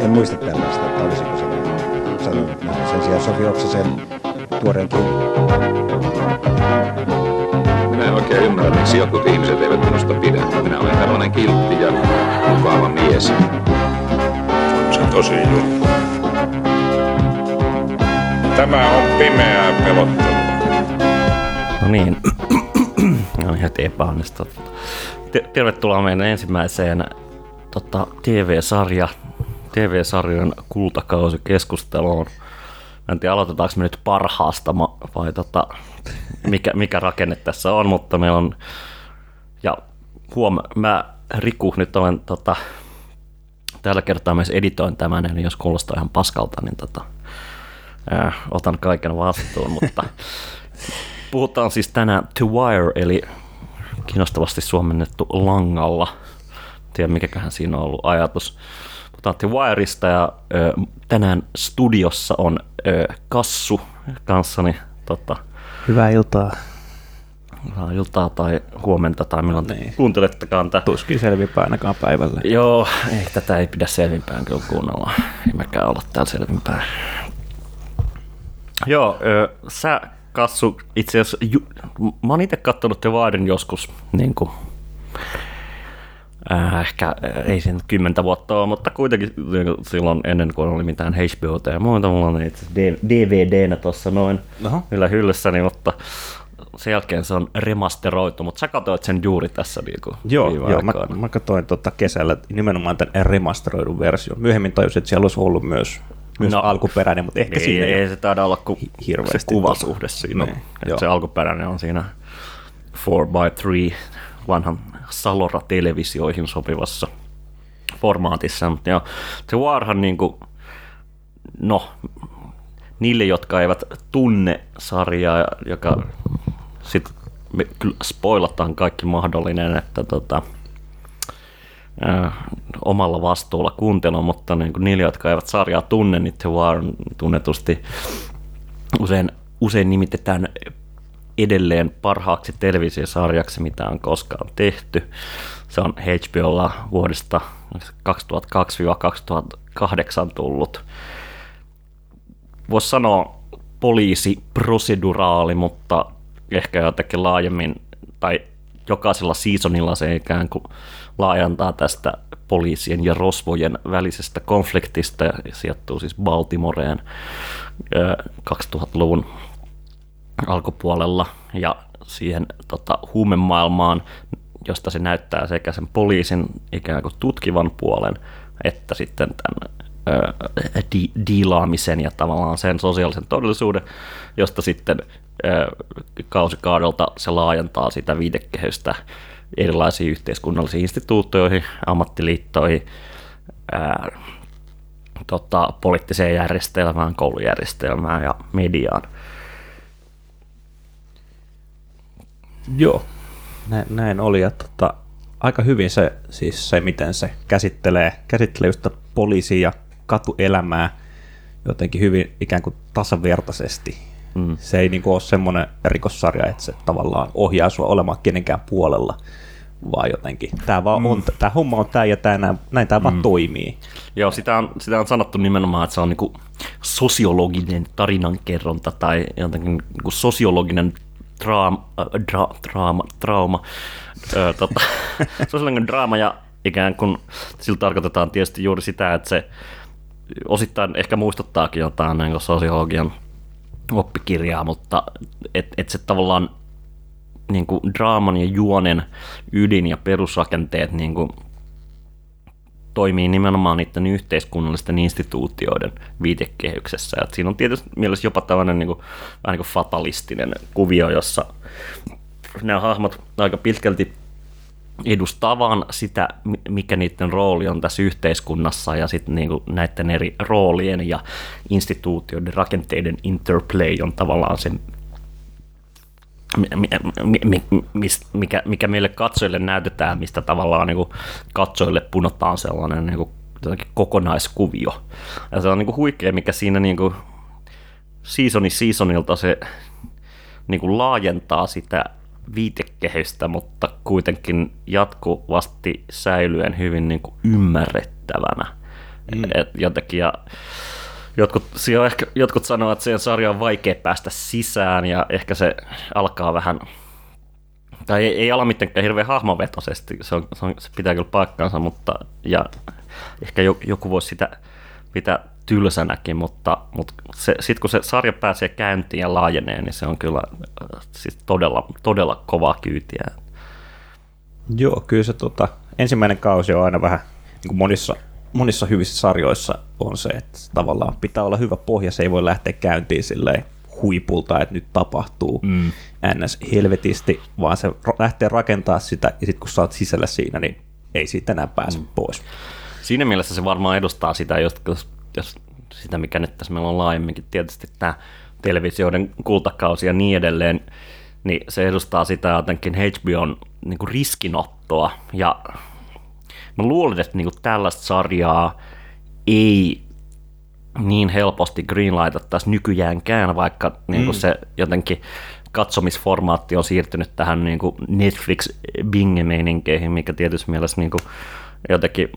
en muista tällaista, että olisiko se sanonut näin. Sen sijaan Sofi Oksasen tuoreen Minä en oikein ymmärrä, miksi jotkut ihmiset eivät minusta pidä. Minä olen tällainen kiltti ja mukava mies. Se on tosi juttu. Tämä on pimeää pelottelua. No niin, no heti epäonnistunut. Tervetuloa meidän ensimmäiseen tota, TV-sarja, TV-sarjan kultakausikeskusteluun. Mä en tiedä, aloitetaanko me nyt parhaasta vai tota, mikä, mikä rakenne tässä on, mutta meillä on, ja huom, mä Riku nyt olen tota, tällä kertaa myös editoin tämän, eli jos kuulostaa ihan paskalta, niin tota, ää, otan kaiken vastuun, mutta puhutaan siis tänään To Wire, eli kiinnostavasti suomennettu langalla. Tiedä, mikäköhän siinä on ollut ajatus. The Wireista ja ö, tänään studiossa on ö, Kassu kanssani. Tota, Hyvää iltaa. Hyvää iltaa tai huomenta tai milloin niin. kuuntelettekaan tätä. Tuskin selvinpäin ainakaan päivällä. Joo, ei, tätä ei pidä selvinpäin kyllä kuunnella. Ei mäkään olla täällä selvinpäin. Joo, ö, sä Kassu, itse asiassa, ju, mä oon itse kattonut The Wiren joskus, niin kuin, äh, ehkä äh, ei sen kymmentä vuotta ole, mutta kuitenkin silloin ennen kuin oli mitään HBO ja muuta, mulla on itse DVD-nä tuossa noin Oho. yllä hyllyssäni, mutta sen jälkeen se on remasteroitu, mutta sä katsoit sen juuri tässä niin kuin Joo, joo mä, mä katsoin tota kesällä nimenomaan tämän remasteroidun version. Myöhemmin tajusin, että siellä olisi ollut myös myös no, alkuperäinen, mutta ehkä niin, siinä ei, ei se taida olla kuin hirveästi se kuvasuhde siinä. Niin, se alkuperäinen on siinä 4x3 vanhan Salora-televisioihin sopivassa formaatissa. Joo, se Warhan niin kuin, no, niille, jotka eivät tunne sarjaa, joka sitten me kyllä spoilataan kaikki mahdollinen, että tota, äh, omalla vastuulla kuuntelua, mutta niin kuin niille, jotka eivät sarjaa tunne, niin The War tunnetusti usein, usein nimitetään edelleen parhaaksi televisiosarjaksi, mitä on koskaan tehty. Se on HBOlla vuodesta 2002-2008 tullut. Voisi sanoa poliisiproseduraali, mutta ehkä jotenkin laajemmin, tai jokaisella seasonilla se ikään kuin laajentaa tästä poliisien ja rosvojen välisestä konfliktista ja sijoittuu siis Baltimoreen 2000-luvun alkupuolella ja siihen tota, huumemaailmaan, josta se näyttää sekä sen poliisin ikään kuin tutkivan puolen että sitten tämän ö, di- diilaamisen ja tavallaan sen sosiaalisen todellisuuden, josta sitten ö, kausikaudelta se laajentaa sitä viitekehystä erilaisiin yhteiskunnallisiin instituutioihin, ammattiliittoihin, ää, tota, poliittiseen järjestelmään, koulujärjestelmään ja mediaan. Joo, näin, näin oli. Ja tota, aika hyvin se, siis se, miten se käsittelee, käsittelee just poliisia ja katuelämää jotenkin hyvin ikään kuin tasavertaisesti. Mm. Se ei niin kuin ole semmoinen rikossarja, että se tavallaan ohjaa sua olemaan kenenkään puolella, vaan jotenkin tämä, vaan on, mm. tämä homma on tämä ja tämä, näin, näin tämä mm. vaan toimii. Joo, sitä on, sitä on sanottu nimenomaan, että se on niin sosiologinen tarinankerronta tai jotenkin niin sosiologinen draama, äh, dra, draama, trauma. Ö, tota, sosiologinen draama ja ikään kuin sillä tarkoitetaan tietysti juuri sitä, että se osittain ehkä muistuttaakin jotain niin sosiologian oppikirjaa, mutta että et se tavallaan niin kuin draaman ja juonen ydin ja perusrakenteet niin kuin toimii nimenomaan niiden yhteiskunnallisten instituutioiden viitekehyksessä. Et siinä on tietysti mielessä jopa tällainen niin kuin, vähän niin kuin fatalistinen kuvio, jossa nämä hahmot aika pitkälti edustaa sitä, mikä niiden rooli on tässä yhteiskunnassa ja sitten niinku näiden eri roolien ja instituutioiden rakenteiden interplay on tavallaan se, mikä, mikä meille katsojille näytetään, mistä tavallaan niinku katsojille punotaan sellainen niinku kokonaiskuvio. Ja se on niinku huikea, mikä siinä niinku seasoni seasonilta se niinku laajentaa sitä viitekehystä, mutta kuitenkin jatkuvasti säilyen hyvin niin kuin ymmärrettävänä. Mm. Et jotenkin, ja jotkut, ehkä, jotkut sanoo, että siihen sarjaan on vaikea päästä sisään ja ehkä se alkaa vähän tai ei, ei ala mitenkään hirveän hahmovetoisesti, se, on, se, on, se pitää kyllä paikkansa, mutta ja ehkä joku voisi sitä pitää tylsänäkin, mutta, mutta sitten kun se sarja pääsee käyntiin ja laajenee, niin se on kyllä siis todella, todella kovaa kyytiä. Joo, kyllä se tota, ensimmäinen kausi on aina vähän, niin kuin monissa, monissa hyvissä sarjoissa on se, että tavallaan pitää olla hyvä pohja, se ei voi lähteä käyntiin silleen huipulta, että nyt tapahtuu mm. ns. helvetisti, vaan se lähtee rakentaa sitä, ja sitten kun sä oot sisällä siinä, niin ei siitä enää pääse mm. pois. Siinä mielessä se varmaan edustaa sitä, jos, jos sitä mikä nyt tässä meillä on laajemminkin, tietysti tämä televisioiden kultakausi ja niin edelleen, niin se edustaa sitä jotenkin HBOn niin kuin riskinottoa, ja mä luulen, että niin kuin tällaista sarjaa ei niin helposti greenlightattaisi nykyjäänkään, vaikka niin kuin mm. se jotenkin katsomisformaatti on siirtynyt tähän niin kuin Netflix binge mikä tietysti mielessä niin kuin jotenkin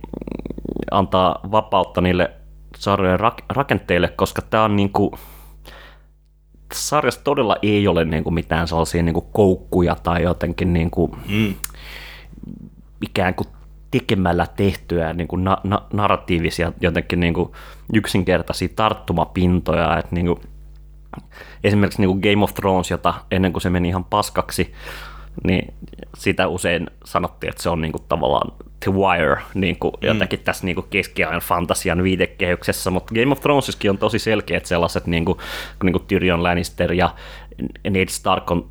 antaa vapautta niille sarjojen rak- rakenteille, koska tämä on niin kuin, sarjassa todella ei ole niin kuin mitään sellaisia niin kuin koukkuja tai jotenkin niin kuin, mm. ikään kuin tekemällä tehtyä niin kuin na- na- narratiivisia jotenkin niin kuin yksinkertaisia tarttumapintoja, että niin kuin, esimerkiksi niin kuin Game of Thrones, jota ennen kuin se meni ihan paskaksi, niin sitä usein sanottiin, että se on niin kuin tavallaan The Wire niin kuin mm. jotenkin tässä niin kuin keskiajan fantasian viitekehyksessä, mutta Game of Thronesiskin on tosi selkeät sellaiset, niin kuin, niin kuin Tyrion Lannister ja Ned Stark on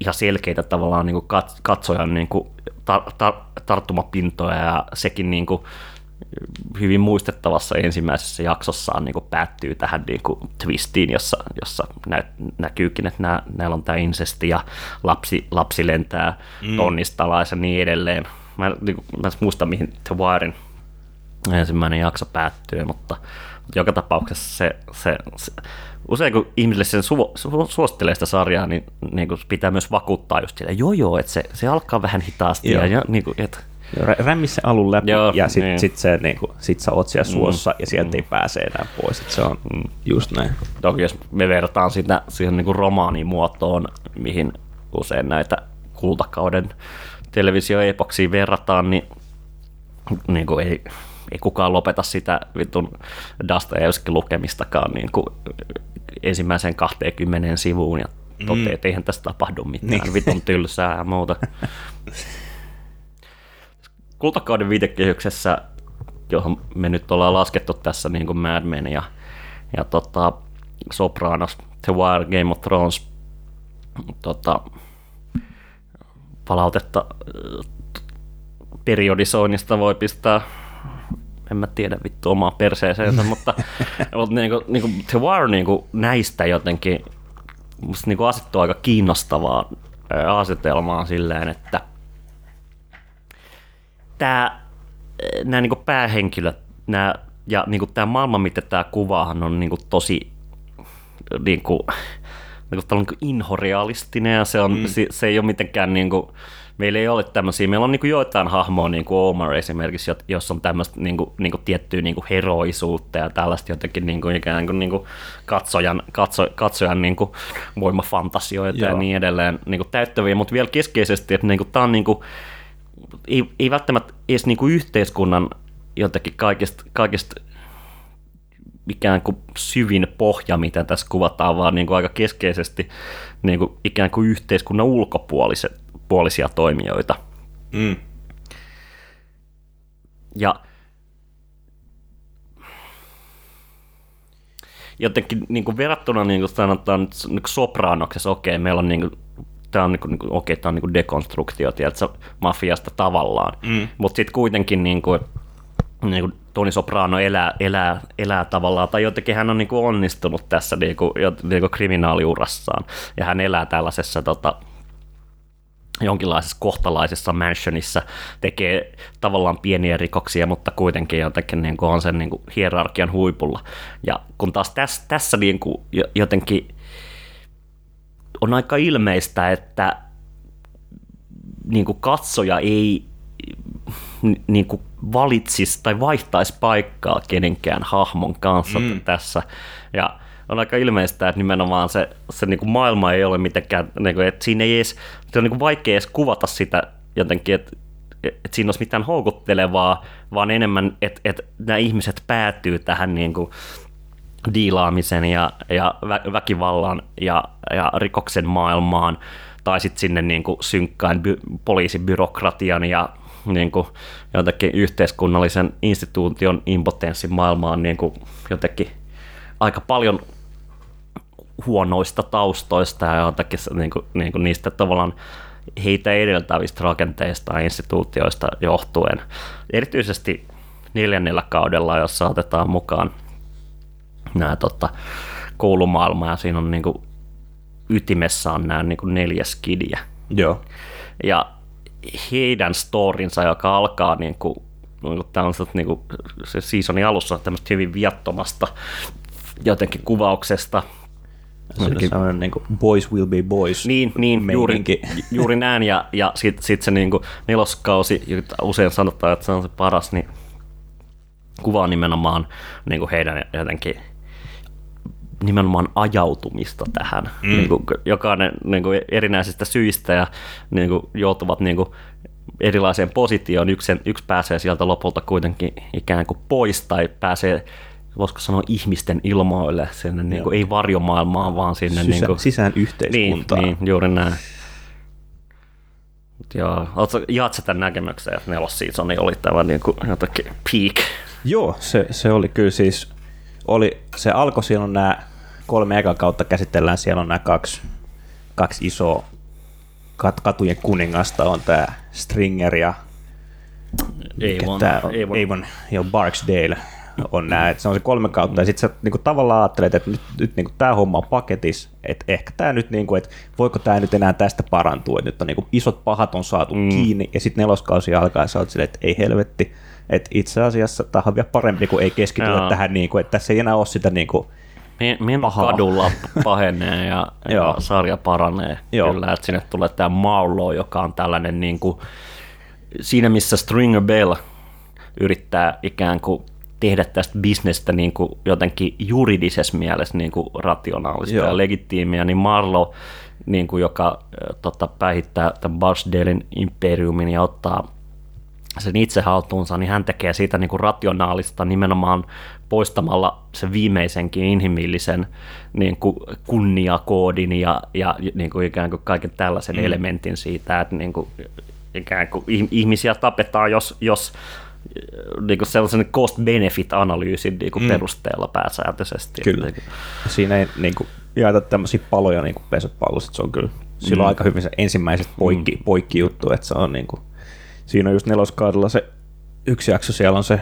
ihan selkeitä tavallaan niin kuin katsojan niin kuin tar- tar- tarttumapintoja ja sekin niin kuin hyvin muistettavassa ensimmäisessä jaksossaan niin kuin päättyy tähän niin kuin twistiin, jossa, jossa nä, näkyykin, että nää, näillä on tämä insesti ja lapsi, lapsi lentää mm. tonnistalais ja niin edelleen. Mä, niin kuin, mä en muista, mihin The Wirein ensimmäinen jakso päättyy, mutta joka tapauksessa se, se, se usein kun ihmisille sen su, su, suosittelee sitä sarjaa, niin, niin kuin pitää myös vakuuttaa just sillä, joo joo, että se, se alkaa vähän hitaasti. Joo. Ja, ja, niin kuin, että, Rämmi se alun läpi Joo, ja sitten niin. sit se, niin kuin, sit sä oot siellä mm. suossa mm. ja sieltä mm. ei pääse enää pois. Et se on mm. just näin. Toki jos me vertaan sitä siihen niin kuin romaanimuotoon, mihin usein näitä kultakauden televisioepoksiin verrataan, niin, niin kuin ei, ei kukaan lopeta sitä vitun Dostoevskin lukemistakaan niin kuin ensimmäisen 20 sivuun ja toteaa, mm. että eihän tästä tapahdu mitään, niin. vitun tylsää ja muuta. kultakauden viitekehyksessä, johon me nyt ollaan laskettu tässä niin kuin Mad Men ja, ja tota, Sopranos, The Wire, Game of Thrones, tota, palautetta äh, periodisoinnista voi pistää en mä tiedä vittu omaa perseeseensä, mutta, mutta niin kuin, niin kuin The Wire niin kuin näistä jotenkin musta niin kuin asettuu aika kiinnostavaa asetelmaa silleen, että – tämä, nämä niin päähenkilöt nämä, ja niin tämä maailma, mitä tämä kuvaahan on niin tosi niin kuin, niin kuin, niin inhorealistinen ja se, on, mm. se, se ei ole mitenkään niin kuin, meillä ei ole tämmöisiä, meillä on niin kuin joitain hahmoja, niin kuin Omar esimerkiksi, jos on tämmöistä niin kuin, niin kuin tiettyä niin kuin heroisuutta ja tällaista jotenkin niin kuin, ikään kuin, niin kuin katsojan, katso, katsojan niin kuin voimafantasioita Joo. ja niin edelleen niin kuin täyttäviä, mutta vielä keskeisesti, että niin kuin, tämä on niin kuin, ei, ei välttämättä edes niin kuin yhteiskunnan jotenkin kaikista, kaikista ikään kuin syvin pohja, mitä tässä kuvataan, vaan niin kuin aika keskeisesti niin kuin ikään kuin yhteiskunnan ulkopuolisia toimijoita. Mm. Ja jotenkin niin kuin verrattuna niin kuin sanotaan niin kuin sopranoksessa, okei, meillä on niin kuin tämä on, niinku, niinku, okei, tämä on niinku dekonstruktio, tiedätkö, mafiasta tavallaan, mm. mutta sitten kuitenkin niinku, niinku Toni Soprano elää, elää, elää tavallaan, tai jotenkin hän on niinku onnistunut tässä niinku, niinku kriminaaliurassaan, ja hän elää tällaisessa tota, jonkinlaisessa kohtalaisessa mansionissa, tekee tavallaan pieniä rikoksia, mutta kuitenkin jotenkin niin kuin on sen niin kuin hierarkian huipulla. Ja kun taas tässä, tässä niin kuin jotenkin on aika ilmeistä, että niin kuin katsoja ei niin kuin valitsisi tai vaihtaisi paikkaa kenenkään hahmon kanssa mm. tässä. Ja on aika ilmeistä, että nimenomaan se, se niin kuin maailma ei ole mitenkään, niin kuin, että siinä ei edes, se on niin kuin vaikea edes kuvata sitä jotenkin, että että siinä olisi mitään houkuttelevaa, vaan enemmän, että, että nämä ihmiset päätyy tähän niin kuin diilaamisen ja, ja vä- väkivallan ja, ja rikoksen maailmaan, tai sitten sinne niin kuin synkkään by- poliisibyrokratian ja niin kuin jotenkin yhteiskunnallisen instituution impotenssin maailmaan niin kuin jotenkin aika paljon huonoista taustoista ja jotenkin se, niin kuin, niin kuin niistä tavallaan heitä edeltävistä rakenteista ja instituutioista johtuen. Erityisesti neljännellä kaudella, jossa otetaan mukaan nämä tota, koulumaailma ja siinä on niin kuin, ytimessä on nämä niin kuin neljä skidiä. Joo. Ja heidän storinsa, joka alkaa niin kuin, niin kuin tämmöiset, niin kuin, se seasonin alussa tämmöistä hyvin viattomasta jotenkin kuvauksesta, Se on niin kuin boys will be boys niin, niin juuri, juuri näin, ja, ja sitten sit se niin kuin neloskausi, jota usein sanotaan, että se on se paras, niin kuvaa nimenomaan niin kuin heidän jotenkin nimenomaan ajautumista tähän. Mm. Niin kuin, jokainen niin kuin erinäisistä syistä ja niin kuin, joutuvat niin kuin, erilaiseen positioon. Yksi, yksi pääsee sieltä lopulta kuitenkin ikään kuin pois tai pääsee voisiko sanoa ihmisten ilmoille, sinne niin kuin, ei varjomaailmaan, vaan sinne Sisä, niin kuin, sisään niin, yhteiskuntaan. niin, juuri näin. Ootko, jaat sä tämän näkemyksen, että nelosseasoni oli tämä niin kuin, jotenkin peak? Joo, se, se oli kyllä siis, oli, se alkoi, siellä on nämä kolme eka kautta käsitellään, siellä on nämä kaksi, kaksi isoa kat, katujen kuningasta, on tämä Stringer ja Avon, Avon. Avon ja Barksdale on nämä, että se on se kolme kautta, ja sitten sä niinku tavallaan ajattelet, että nyt, nyt niinku tämä homma on paketis, että ehkä tämä nyt, niinku, että voiko tämä nyt enää tästä parantua, että nyt on niinku isot pahat on saatu mm. kiinni, ja sitten neloskausi alkaa, ja sä oot silleen, että ei helvetti, että itse asiassa tämä on vielä parempi, kun ei keskitytä Joo. tähän, niinku, että tässä ei enää ole sitä niinku, Pahaa. kadulla pahenee ja, ja sarja paranee. Joo. Kyllä, että sinne tulee tämä Marlow, joka on tällainen niin kuin, siinä missä Stringer Bell yrittää ikään kuin tehdä tästä bisnestä niin kuin jotenkin juridisessa mielessä niin kuin rationaalista Joo. ja legitiimiä, niin Marlow, niin kuin joka tota, päihittää tämän Barsdalen imperiumin ja ottaa sen itse haltuunsa, niin hän tekee siitä niin kuin rationaalista nimenomaan poistamalla sen viimeisenkin inhimillisen niin kuin kunniakoodin ja, ja niin kuin ikään kuin kaiken tällaisen mm. elementin siitä, että niin kuin ikään kuin ih- ihmisiä tapetaan, jos, jos niin kuin sellaisen cost-benefit-analyysin niin kuin mm. perusteella pääsääntöisesti. Kyllä. Että- siinä ei niinku, jaeta tämmöisiä paloja niinku pesäpallosta, se on kyllä, sillä on aika hyvin se ensimmäiset poikki, poikki juttu, että se on niinku, siinä on just neloskaudella se yksi jakso, siellä on se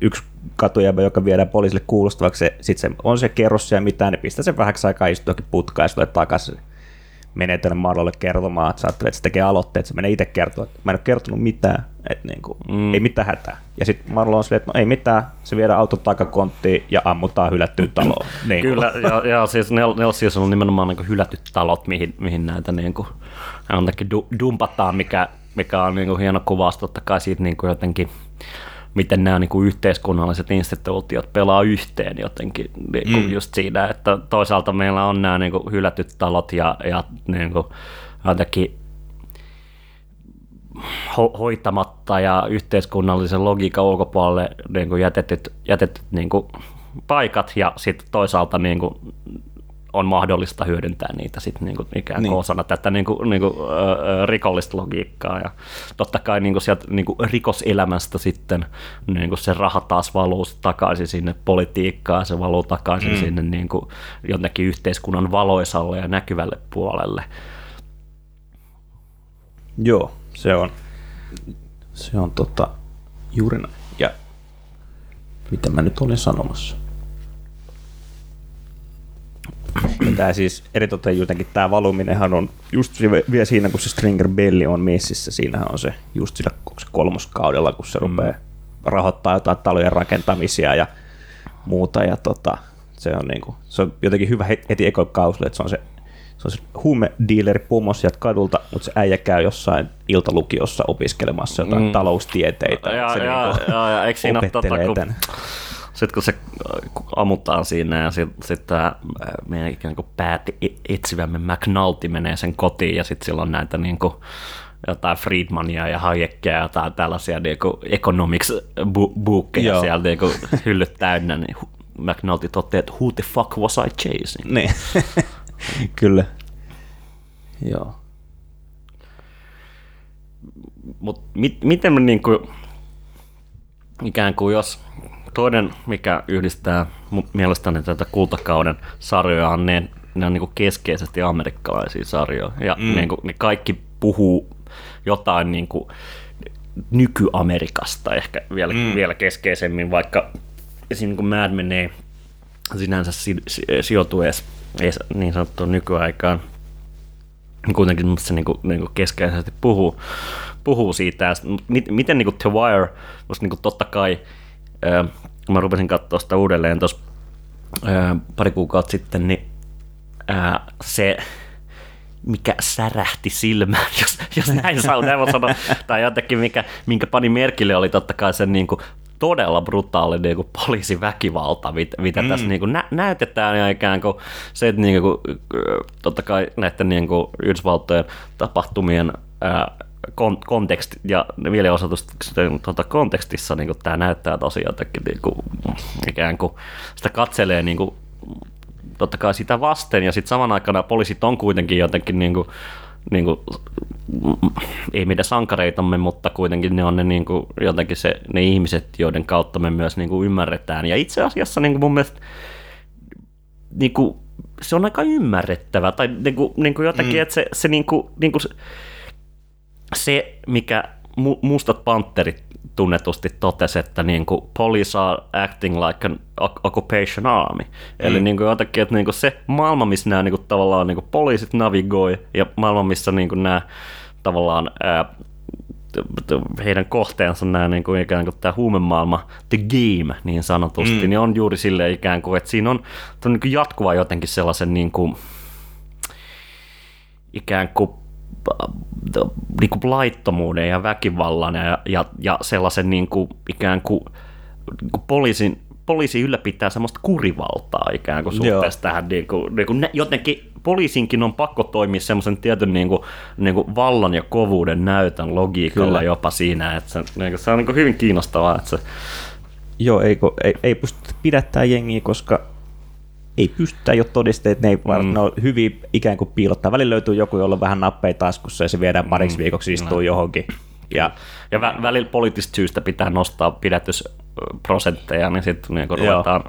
yksi katujäbä, joka viedään poliisille kuulostavaksi, se, sit se on se kerros siellä mitään, ne pistää sen vähäksi aikaa istuakin putkaan ja sitten tulee takaisin menee tänne Marlolle kertomaan, että sä ajattelet, että se tekee aloitteet, se menee itse kertoa, että mä en ole kertonut mitään, että niinku, mm. ei mitään hätää. Ja sitten Marlo on silleen, että no ei mitään, se viedään auton takakonttiin ja ammutaan hylättyyn taloon. Niin Kyllä, ja, ja siis Nel, Nel Season on nimenomaan niin hylätyt talot, mihin, mihin näitä niin kuin, jotenkin du, dumpataan, mikä, mikä on niin kuin hieno kuvaus totta kai siitä niin kuin jotenkin, miten nämä niin kuin yhteiskunnalliset instituutiot pelaa yhteen jotenkin niin kuin mm. just siinä, että toisaalta meillä on nämä niin kuin hylätyt talot ja, ja niin kuin jotenkin ho- hoitamatta ja yhteiskunnallisen logiikan ulkopuolelle niin kuin jätetyt, jätetyt niin kuin paikat ja sitten toisaalta niin kuin on mahdollista hyödyntää niitä sitten niin kuin ikään kuin Niin. osana tätä niin kuin, niin kuin, ö, rikollista logiikkaa ja totta kai niin kuin sieltä niin kuin rikoselämästä sitten niin kuin se raha taas valuu takaisin sinne politiikkaan, se valuu takaisin mm. sinne niin kuin jonnekin yhteiskunnan valoisalle ja näkyvälle puolelle. Joo, se on, se on tota, juuri näin. Ja mitä mä nyt olin sanomassa? Tämä siis eritoten jotenkin tämä valuminenhan on just vielä siinä, kun se Stringer Belli on messissä, siinähän on se just sillä kolmoskaudella, kun se mm. rupeaa rahoittaa jotain talojen rakentamisia ja muuta ja tota, se on, niinku, se on jotenkin hyvä he- heti ekokausille, että se on se se on se huumedealeri pomos sieltä kadulta, mutta se äijä käy jossain iltalukiossa opiskelemassa jotain mm. taloustieteitä. Ja, se ja, niinku ja, ja, eikö siinä tota, kun, sitten kun se äh, ammutaan siinä ja sitten sit tämä meidän ikään kuin päät etsivämme McNulty menee sen kotiin ja sitten sillä on näitä niin kuin, jotain Friedmania ja Hayekia ja jotain tällaisia niin kuin economics bu- bookkeja Joo. siellä niin kuin hyllyt täynnä, niin McNulty toteaa, että who the fuck was I chasing? Niin, kyllä. Joo. Mutta mit, miten me niin kuin, ikään kuin jos toinen, mikä yhdistää mun mielestäni tätä kultakauden sarjoja, on ne, ne on niin kuin keskeisesti amerikkalaisia sarjoja. Ja mm. niin kuin, ne kaikki puhuu jotain niin kuin nyky-Amerikasta ehkä vielä, mm. vielä keskeisemmin, vaikka esim. niin kuin Mad Men ei sinänsä si, si, sijoitu edes niin sanottuun nykyaikaan, kuitenkin se niinku, niinku keskeisesti puhuu, puhuu siitä. Miten niinku The Wire, musta niinku totta kai, ää, kun mä rupesin katsoa sitä uudelleen tuossa pari kuukautta sitten, niin ää, se mikä särähti silmään, jos, jos näin saa näin sanoa, tai jotenkin mikä, minkä pani merkille oli totta kai sen niin kuin todella brutaali niin kuin poliisiväkivalta, mit, mitä mm. tässä niin kuin nä, näytetään ja ikään kuin se, että niin kuin, totta kai näiden niin kuin Yhdysvaltojen tapahtumien ää, kon, konteksti ja mielenosoitusten tuota, kontekstissa niin kuin tämä näyttää tosiaan jotenkin niin kuin, ikään kuin sitä katselee niin kuin, totta kai sitä vasten, ja sitten saman aikana poliisit on kuitenkin jotenkin niin kuin, niin kuin, ei meidän sankareitamme, mutta kuitenkin ne on ne, niin kuin, jotenkin se, ne ihmiset, joiden kautta me myös niin kuin, ymmärretään. Ja itse asiassa niin kuin mun mielestä niin kuin, se on aika ymmärrettävä, tai niin kuin, niin kuin jotenkin, mm. että se, se, niin kuin, niin kuin, se, se, mikä mu- mustat panterit tunnetusti totesi, että niin kuin, police are acting like an oc- occupation army. Mm. Eli niin kuin, jotenkin, että niin kuin, se maailma, missä nämä niin kuin, tavallaan niin kuin, poliisit navigoi ja maailma, missä niin kuin, nämä tavallaan ää, heidän kohteensa nämä niin kuin, ikään kuin tämä huumemaailma, the game niin sanotusti, mm. niin on juuri sille ikään kuin, että siinä on, on niin kuin jatkuva jotenkin sellaisen niin kuin, ikään kuin niin kuin laittomuuden ja väkivallan ja, ja, ja sellaisen niin kuin, ikään kuin, niin kuin poliisin, poliisi ylläpitää semmoista kurivaltaa ikään kuin suhteessa tähän. Niin kuin, niin kuin ne, jotenkin poliisinkin on pakko toimia semmoisen tietyn niin kuin, niin kuin vallan ja kovuuden näytön logiikalla Kyllä. jopa siinä. Että se, niin kuin, se on niin kuin hyvin kiinnostavaa. Että se, Joo, ei, ei, ei pysty pidättää jengiä, koska ei pystytä jo todisteet, ne, ei, mm. ne on hyvin ikään kuin piilottaa. Välillä löytyy joku, jolla on vähän nappeja taskussa ja se viedään pariksi mm. viikoksi istuu no. johonkin. Ja, ja vä- välillä poliittisista syystä pitää nostaa pidätysprosentteja, niin sitten niin ruvetaan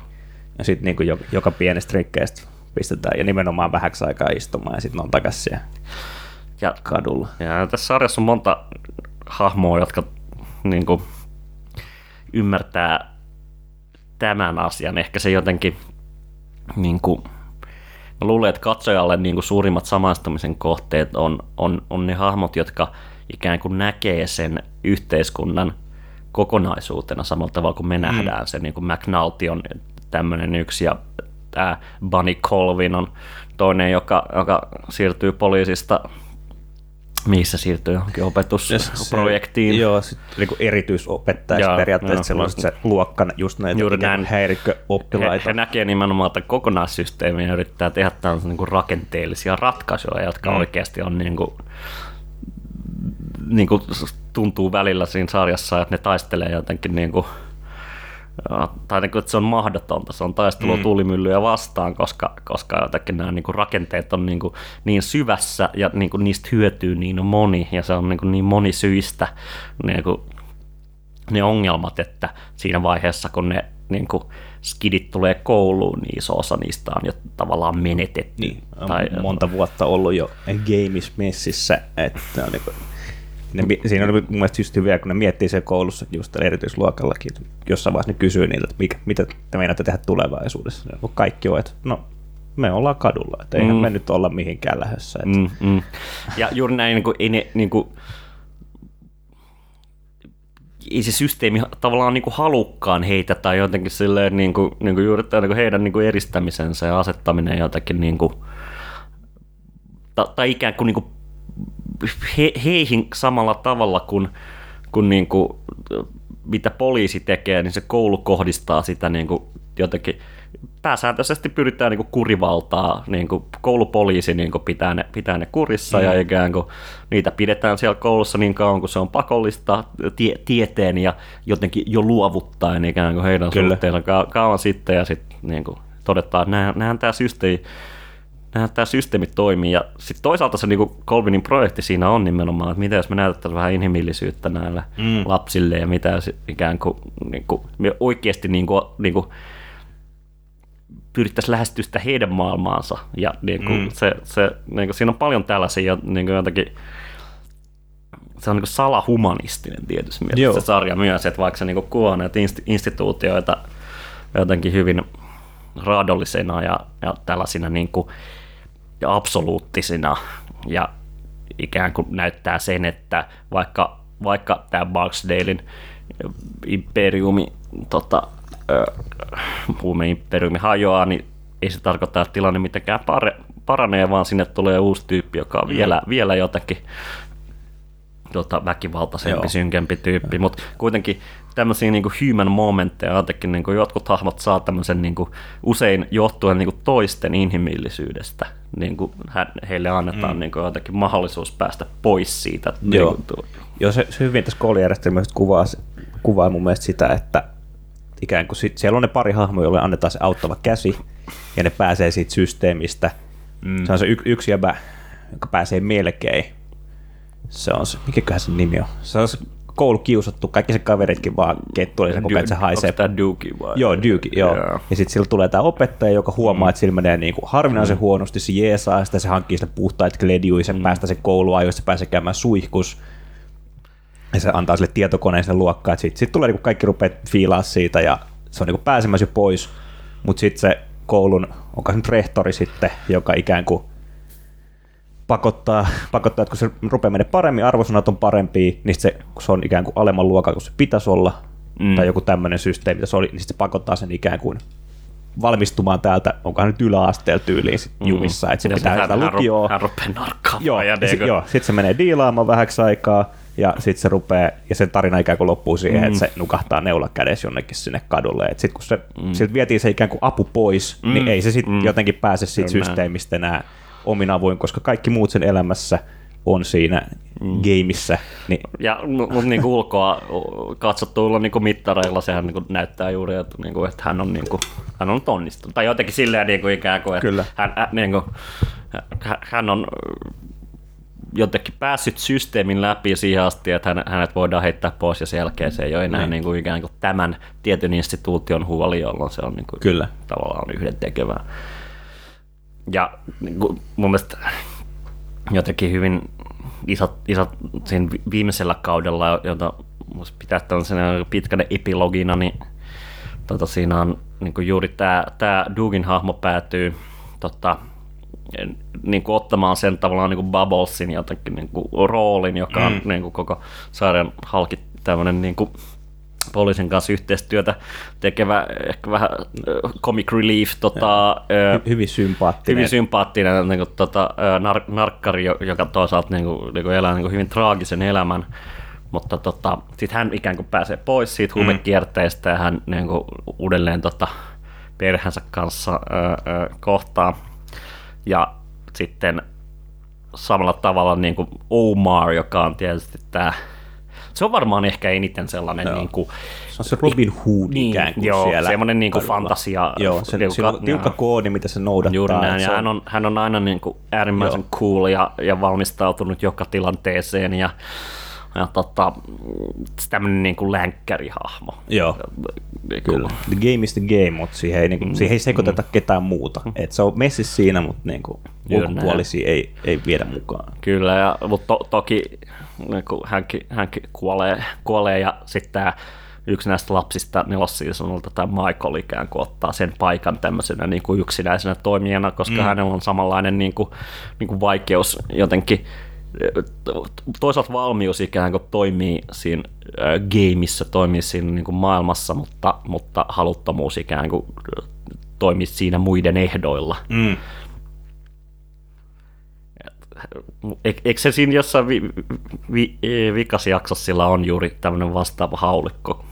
ja sitten niin joka, joka pienestä rikkeestä pistetään ja nimenomaan vähäksi aikaa istumaan ja sitten on takaisin siellä ja kadulla. Ja tässä sarjassa on monta hahmoa, jotka niin kuin, ymmärtää tämän asian. Ehkä se jotenkin, niin kuin, mä luulen, että katsojalle niin kuin suurimmat samaistumisen kohteet on, on, on ne hahmot, jotka ikään kuin näkee sen yhteiskunnan kokonaisuutena samalla tavalla kuin me nähdään se. Niin kuin McNulty on tämmöinen yksi ja tämä Bunny Colvin on toinen, joka, joka siirtyy poliisista se siirtyy johonkin opetusprojektiin. Joo, sit niinku erityisopettajaksi Joo, periaatteessa, silloin se luokka just näitä Juuri näin. häirikköoppilaita. He, he näkee nimenomaan tämän kokonaissysteemin ja yrittää tehdä tällaisia niin rakenteellisia ratkaisuja, jotka mm. oikeasti on niin kuin, niin kuin tuntuu välillä siinä sarjassa, että ne taistelee jotenkin niin kuin, tai niin kuin, että se on mahdotonta, se on taistelu mm. tuulimyllyjä vastaan, koska, koska jotenkin nämä niin kuin rakenteet on niin, kuin niin syvässä ja niin kuin niistä hyötyy niin moni ja se on niin, kuin niin monisyistä niin kuin ne ongelmat, että siinä vaiheessa kun ne niin kuin skidit tulee kouluun, niin iso osa niistä on jo tavallaan menetetty. Niin, tai, monta vuotta ollut jo Games Messissä, että on niin ne, siinä oli mun mielestä just hyviä, kun ne miettii se koulussa just erityisluokallakin, että jossain vaiheessa ne kysyy niiltä, että mikä, mitä te meinaatte tehdä tulevaisuudessa. Ja kun kaikki on, että no me ollaan kadulla, että eihän Mm. me nyt olla mihinkään lähdössä. Että, Mm, mm. Ja juuri näin, niin kuin, ei, ne, niin kuin, ei se systeemi tavallaan niin kuin halukkaan heitä tai jotenkin silleen niin kuin, niin kuin juuri niin kuin heidän niin kuin eristämisensä ja asettaminen jotenkin niin kuin tai, tai ikään kuin, niin kuin he, heihin samalla tavalla kuin, kuin, niin kuin mitä poliisi tekee, niin se koulu kohdistaa sitä niin kuin jotenkin pääsääntöisesti pyritään niin kuin kurivaltaa, niin kuin koulupoliisi niin kuin pitää, ne, pitää ne kurissa mm. ja ikään kuin niitä pidetään siellä koulussa niin kauan kuin se on pakollista tie, tieteen ja jotenkin jo luovuttaen ikään kuin heidän Kyllä. suhteensa ka, kauan sitten ja sitten niin kuin todetaan, että näinhän, näinhän tämä systeemi näinhän tämä systeemi toimii. Ja sitten toisaalta se niin Colvinin projekti siinä on nimenomaan, että miten jos me näytettäisiin vähän inhimillisyyttä näille mm. lapsille ja mitä jos ikään kuin, niin kuin me oikeasti niin kuin, niin kuin pyrittäisiin lähestyä sitä heidän maailmaansa. Ja niin kuin mm. se, se, niin kuin, siinä on paljon tällaisia niin kuin jotakin, se on niin kuin salahumanistinen tietysti mielessä Joo. se sarja myös, että vaikka se niin kuvaa näitä insti- instituutioita jotenkin hyvin raadollisena ja, ja tällaisina niin kuin, ja absoluuttisina. Ja ikään kuin näyttää sen, että vaikka, vaikka tämä Barksdalein imperiumi tota, huumeimperiumi hajoaa, niin ei se tarkoita, että tilanne mitenkään pare, paranee, vaan sinne tulee uusi tyyppi, joka on vielä, vielä jotakin tota, väkivaltaisempi, Joo. synkempi tyyppi, mutta kuitenkin tämmöisiä niin human momentteja, jotenkin niin kuin jotkut hahmot saa tämmöisen niin kuin, usein johtuen niin kuin toisten inhimillisyydestä, niin kuin heille annetaan mm. niin kuin, jotenkin mahdollisuus päästä pois siitä. Niin Joo. kuin, tuo- Joo, se, se hyvin tässä koulujärjestelmässä kuvaa, kuvaa mun mielestä sitä, että ikään kuin sit, siellä on ne pari hahmoa, joille annetaan se auttava käsi, ja ne pääsee siitä systeemistä. Mm. Se on se y, yksi jäbä, joka pääsee melkein. Se on se, mikäköhän sen nimi on? Se on se koulukiusattu, kaikki se kaveritkin vaan kettuilee sen koko ajan, että se haisee. Onko Dookie vai? Joo, Duke, joo. Joo. Ja sitten sillä tulee tämä opettaja, joka huomaa, mm. että sillä menee niinku harvinaisen mm. huonosti, se jeesaa, ja sitten se hankkii sitä puhtaita gledjuja, sen mm. päästä se koulua, josta se pääsee käymään suihkus. Ja se antaa sille tietokoneen sinne luokkaan, että sitten sit tulee niinku kaikki rupeaa fiilaa siitä, ja se on niinku pääsemässä jo pois. Mutta sitten se koulun, onko se nyt rehtori sitten, joka ikään kuin pakottaa, pakottaa, että kun se rupeaa mennä paremmin, arvosanat on parempia, niin se, kun se on ikään kuin alemman luokan kuin se pitäisi olla, mm. tai joku tämmöinen systeemi, se oli, niin se pakottaa sen ikään kuin valmistumaan täältä, onkohan nyt yläasteella tyyliin sit jumissa, että se Ja pitää sitä lukioa. hän rupeaa narkkaamaan. Joo, ja ja sit, joo, sit se menee diilaamaan vähäksi aikaa, ja sitten se rupeaa, ja sen tarina ikään kuin loppuu siihen, mm. että se nukahtaa neula kädessä jonnekin sinne kadulle. Et sit kun se, mm. siltä vietiin se ikään kuin apu pois, mm. niin ei se sitten mm. jotenkin pääse siitä Kyllä. systeemistä enää omin avuin, koska kaikki muut sen elämässä on siinä mm. gameissa. Niin, Ja mutta niin ulkoa katsottuilla niin kuin mittareilla sehän niin kuin näyttää juuri, että, niin kuin, että hän on, niin kuin, hän on onnistunut. Tai jotenkin silleen niin kuin ikään kuin, että Kyllä. Hän, hän, niin kuin, hän- hän on jotenkin päässyt systeemin läpi siihen asti, että hän, hänet voidaan heittää pois ja sen jälkeen se ei ole enää niin kuin ikään kuin tämän tietyn instituution huoli, jolloin se on niin kuin Kyllä. tavallaan yhden tekevää. Ja niin mun mielestä jotenkin hyvin isot, isot siinä vi- viimeisellä kaudella, jota musta pitää tällaisena pitkänä epilogina, niin tota, siinä on niin kuin juuri tämä tää Dugin hahmo päätyy tota, niin kuin ottamaan sen tavallaan niin kuin Bubblesin jotenkin niin kuin roolin, joka on mm. niin kuin koko sarjan halki tämmöinen niin kuin poliisin kanssa yhteistyötä tekevä, ehkä vähän äh, comic relief, tota, hy- hyvin sympaattinen. hyvin sympaattinen niin kuin, tota, nar- narkkari, jo- joka toisaalta niin kuin, niin kuin elää niin kuin hyvin traagisen elämän, mutta tota, sitten hän ikään kuin pääsee pois siitä huumekierteestä ja hän niin kuin, uudelleen tota, perheensä kanssa ö, ö, kohtaa. Ja sitten samalla tavalla niin kuin Omar, joka on tietysti tämä se on varmaan ehkä eniten sellainen Joo. niin kuin, Se on se Robin Hood Niin, ikään kuin joo, siellä. semmoinen niin kuin fantasia- Joo, se, tiukka- sillä on tiukka koodi, mitä se noudattaa. Juuri näin, Se ja hän on, hän on aina niin kuin äärimmäisen Joo. cool ja, ja valmistautunut joka tilanteeseen ja, ja tota, tämmöinen niin kuin länkkärihahmo. Joo. Niin kuin- Kyllä. The game is the game, mutta siihen ei, niinku, Mm. siihen ei sekoiteta ketään muuta. Et se on messi siinä, mutta niinku, Juuri ulkopuolisia ei, ei viedä mukaan. Kyllä, ja, mutta to, toki niin kuin hänkin, hänkin kuolee, kuolee ja sitten tämä yksi näistä lapsista nelosseasonilta, tämä Michael ikään kuin ottaa sen paikan tämmöisenä niin kuin yksinäisenä toimijana, koska mm. hänellä on samanlainen niin kuin, niin kuin vaikeus jotenkin to- toisaalta valmius ikään kuin toimii siinä äh, gameissa, toimii siinä niin kuin maailmassa, mutta, mutta haluttomuus ikään kuin äh, toimii siinä muiden ehdoilla. Mm. Eikö se siinä jossain vi, vi, vi, vikasjaksossa sillä on juuri tämmöinen vastaava haulikko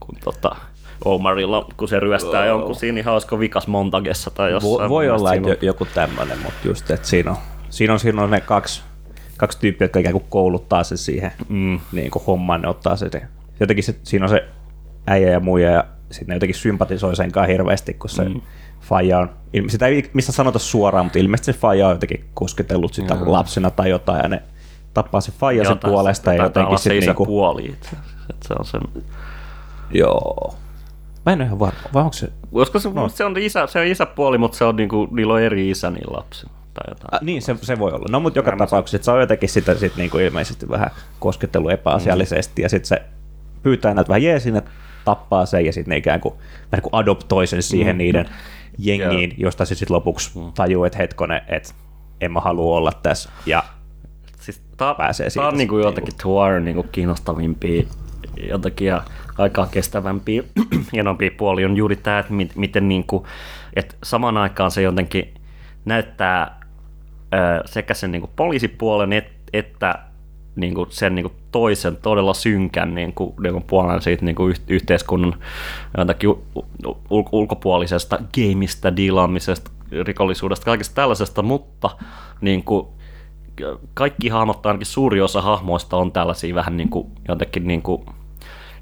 kuin tota Omarilla, kun se ryöstää oh. jonkun siinä ihan olisiko vikas montagessa tai jossain. Vo, voi olla, että siinä joku tämmöinen, mutta just, että siinä on, siinä on, siinä on ne kaksi, kaksi tyyppiä, jotka ikään kuin kouluttaa sen siihen mm. niin kuin hommaan, ne ottaa se, jotenkin se, siinä on se äijä ja muija ja sitten ne jotenkin sympatisoi sen kanssa hirveästi, kun se mm. Faija on, sitä ei missä sanota suoraan, mutta ilmeisesti se faija on jotenkin kosketellut sitä mm. lapsena tai jotain ja ne tappaa se faija sen puolesta ja taitaa jotenkin se isä niinku, puoli itse että se on sen joo. Mä en ole ihan varma, vai onko se, Koska se, no. se, on isä, se on isäpuoli, mutta se on niinku, niillä on eri isä niillä lapsilla. Tai jotain. Ah, niin, se, se voi olla. No, mutta joka tapauksessa se on jotenkin sitä sit niinku ilmeisesti vähän koskettelu epäasiallisesti, ja sitten se pyytää näitä vähän jeesin, että tappaa sen, ja sitten ne ikään kuin, vähän niin kuin adoptoi sen siihen mm. niiden jengiin, josta se sitten lopuksi tajuu, että hetkonen, että en mä halua olla tässä. Ja Siis tää, pääsee siitä on niinku jotenkin Tuar niinku kiinnostavimpia jotakin ja aikaa kestävämpiä, hienompia puoli on juuri tämä, että mit, miten niinku, että samaan aikaan se jotenkin näyttää ö, sekä sen niinku poliisipuolen et, että niinku sen niinku toisen todella synkän niinku, niinku puolen siitä niinku yh- yhteiskunnan ul- ulkopuolisesta gameista, diilaamisesta, rikollisuudesta, kaikesta tällaisesta, mutta niinku, kaikki hahmot, tai ainakin suuri osa hahmoista on tällaisia vähän niin kuin, jotenkin niin kuin,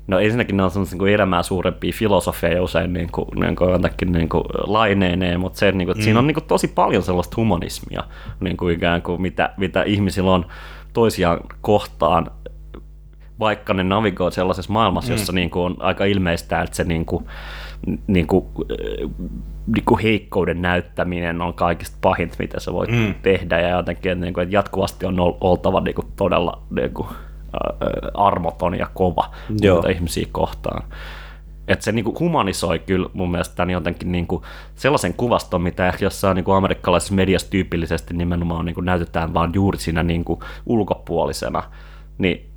no ensinnäkin ne on semmoisia niin elämää suurempia filosofeja usein niin kuin, niin kuin jotenkin niin kuin laineineen, mutta se, niin kuin, että siinä on niin kuin tosi paljon sellaista humanismia, niin kuin ikään kuin mitä, mitä ihmisillä on toisiaan kohtaan, vaikka ne navigoi sellaisessa maailmassa, jossa niin kuin on aika ilmeistä, että se niin kuin, niin kuin, niin kuin heikkouden näyttäminen on kaikista pahinta, mitä sä voit mm. tehdä, ja jotenkin, että, niin kuin, että jatkuvasti on ol- oltava niin kuin, todella niin kuin, armoton ja kova Joo. ihmisiä kohtaan. Että se niinku humanisoi kyllä mun mielestä tämän jotenkin niinku sellaisen kuvaston, mitä ehkä jossain niinku amerikkalaisessa mediassa tyypillisesti nimenomaan niinku näytetään vaan juuri siinä niinku ulkopuolisena. Niin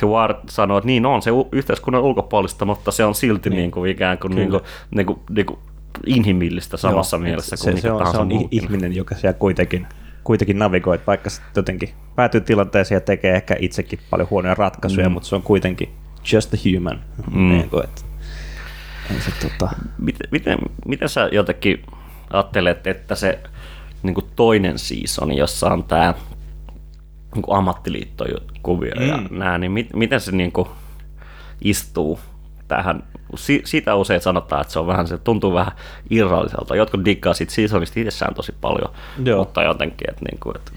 Tuar sanoo, että niin on se yhteiskunnan ulkopuolista, mutta se on silti niin. niinku ikään kuin niinku, niinku, niinku inhimillistä samassa Joo, mielessä se, kuin se, mikä on, se on muukin. ihminen, joka siellä kuitenkin, kuitenkin navigoi, vaikka se jotenkin päätyy tilanteeseen ja tekee ehkä itsekin paljon huonoja ratkaisuja, mm. mutta se on kuitenkin just a human. Mm. Niin kuin, että, ei se, tota, Miten, miten, miten sä jotenkin ajattelet, että se niin kuin toinen season, jossa on tämä niin ammattiliittokuvio mm. ja nämä, niin mit, miten se niin kuin istuu tähän? Si, siitä usein sanotaan, että se on vähän, se tuntuu vähän irralliselta. Jotkut diggaa siitä seasonista itsessään tosi paljon, Joo. mutta jotenkin, että, niin kuin, että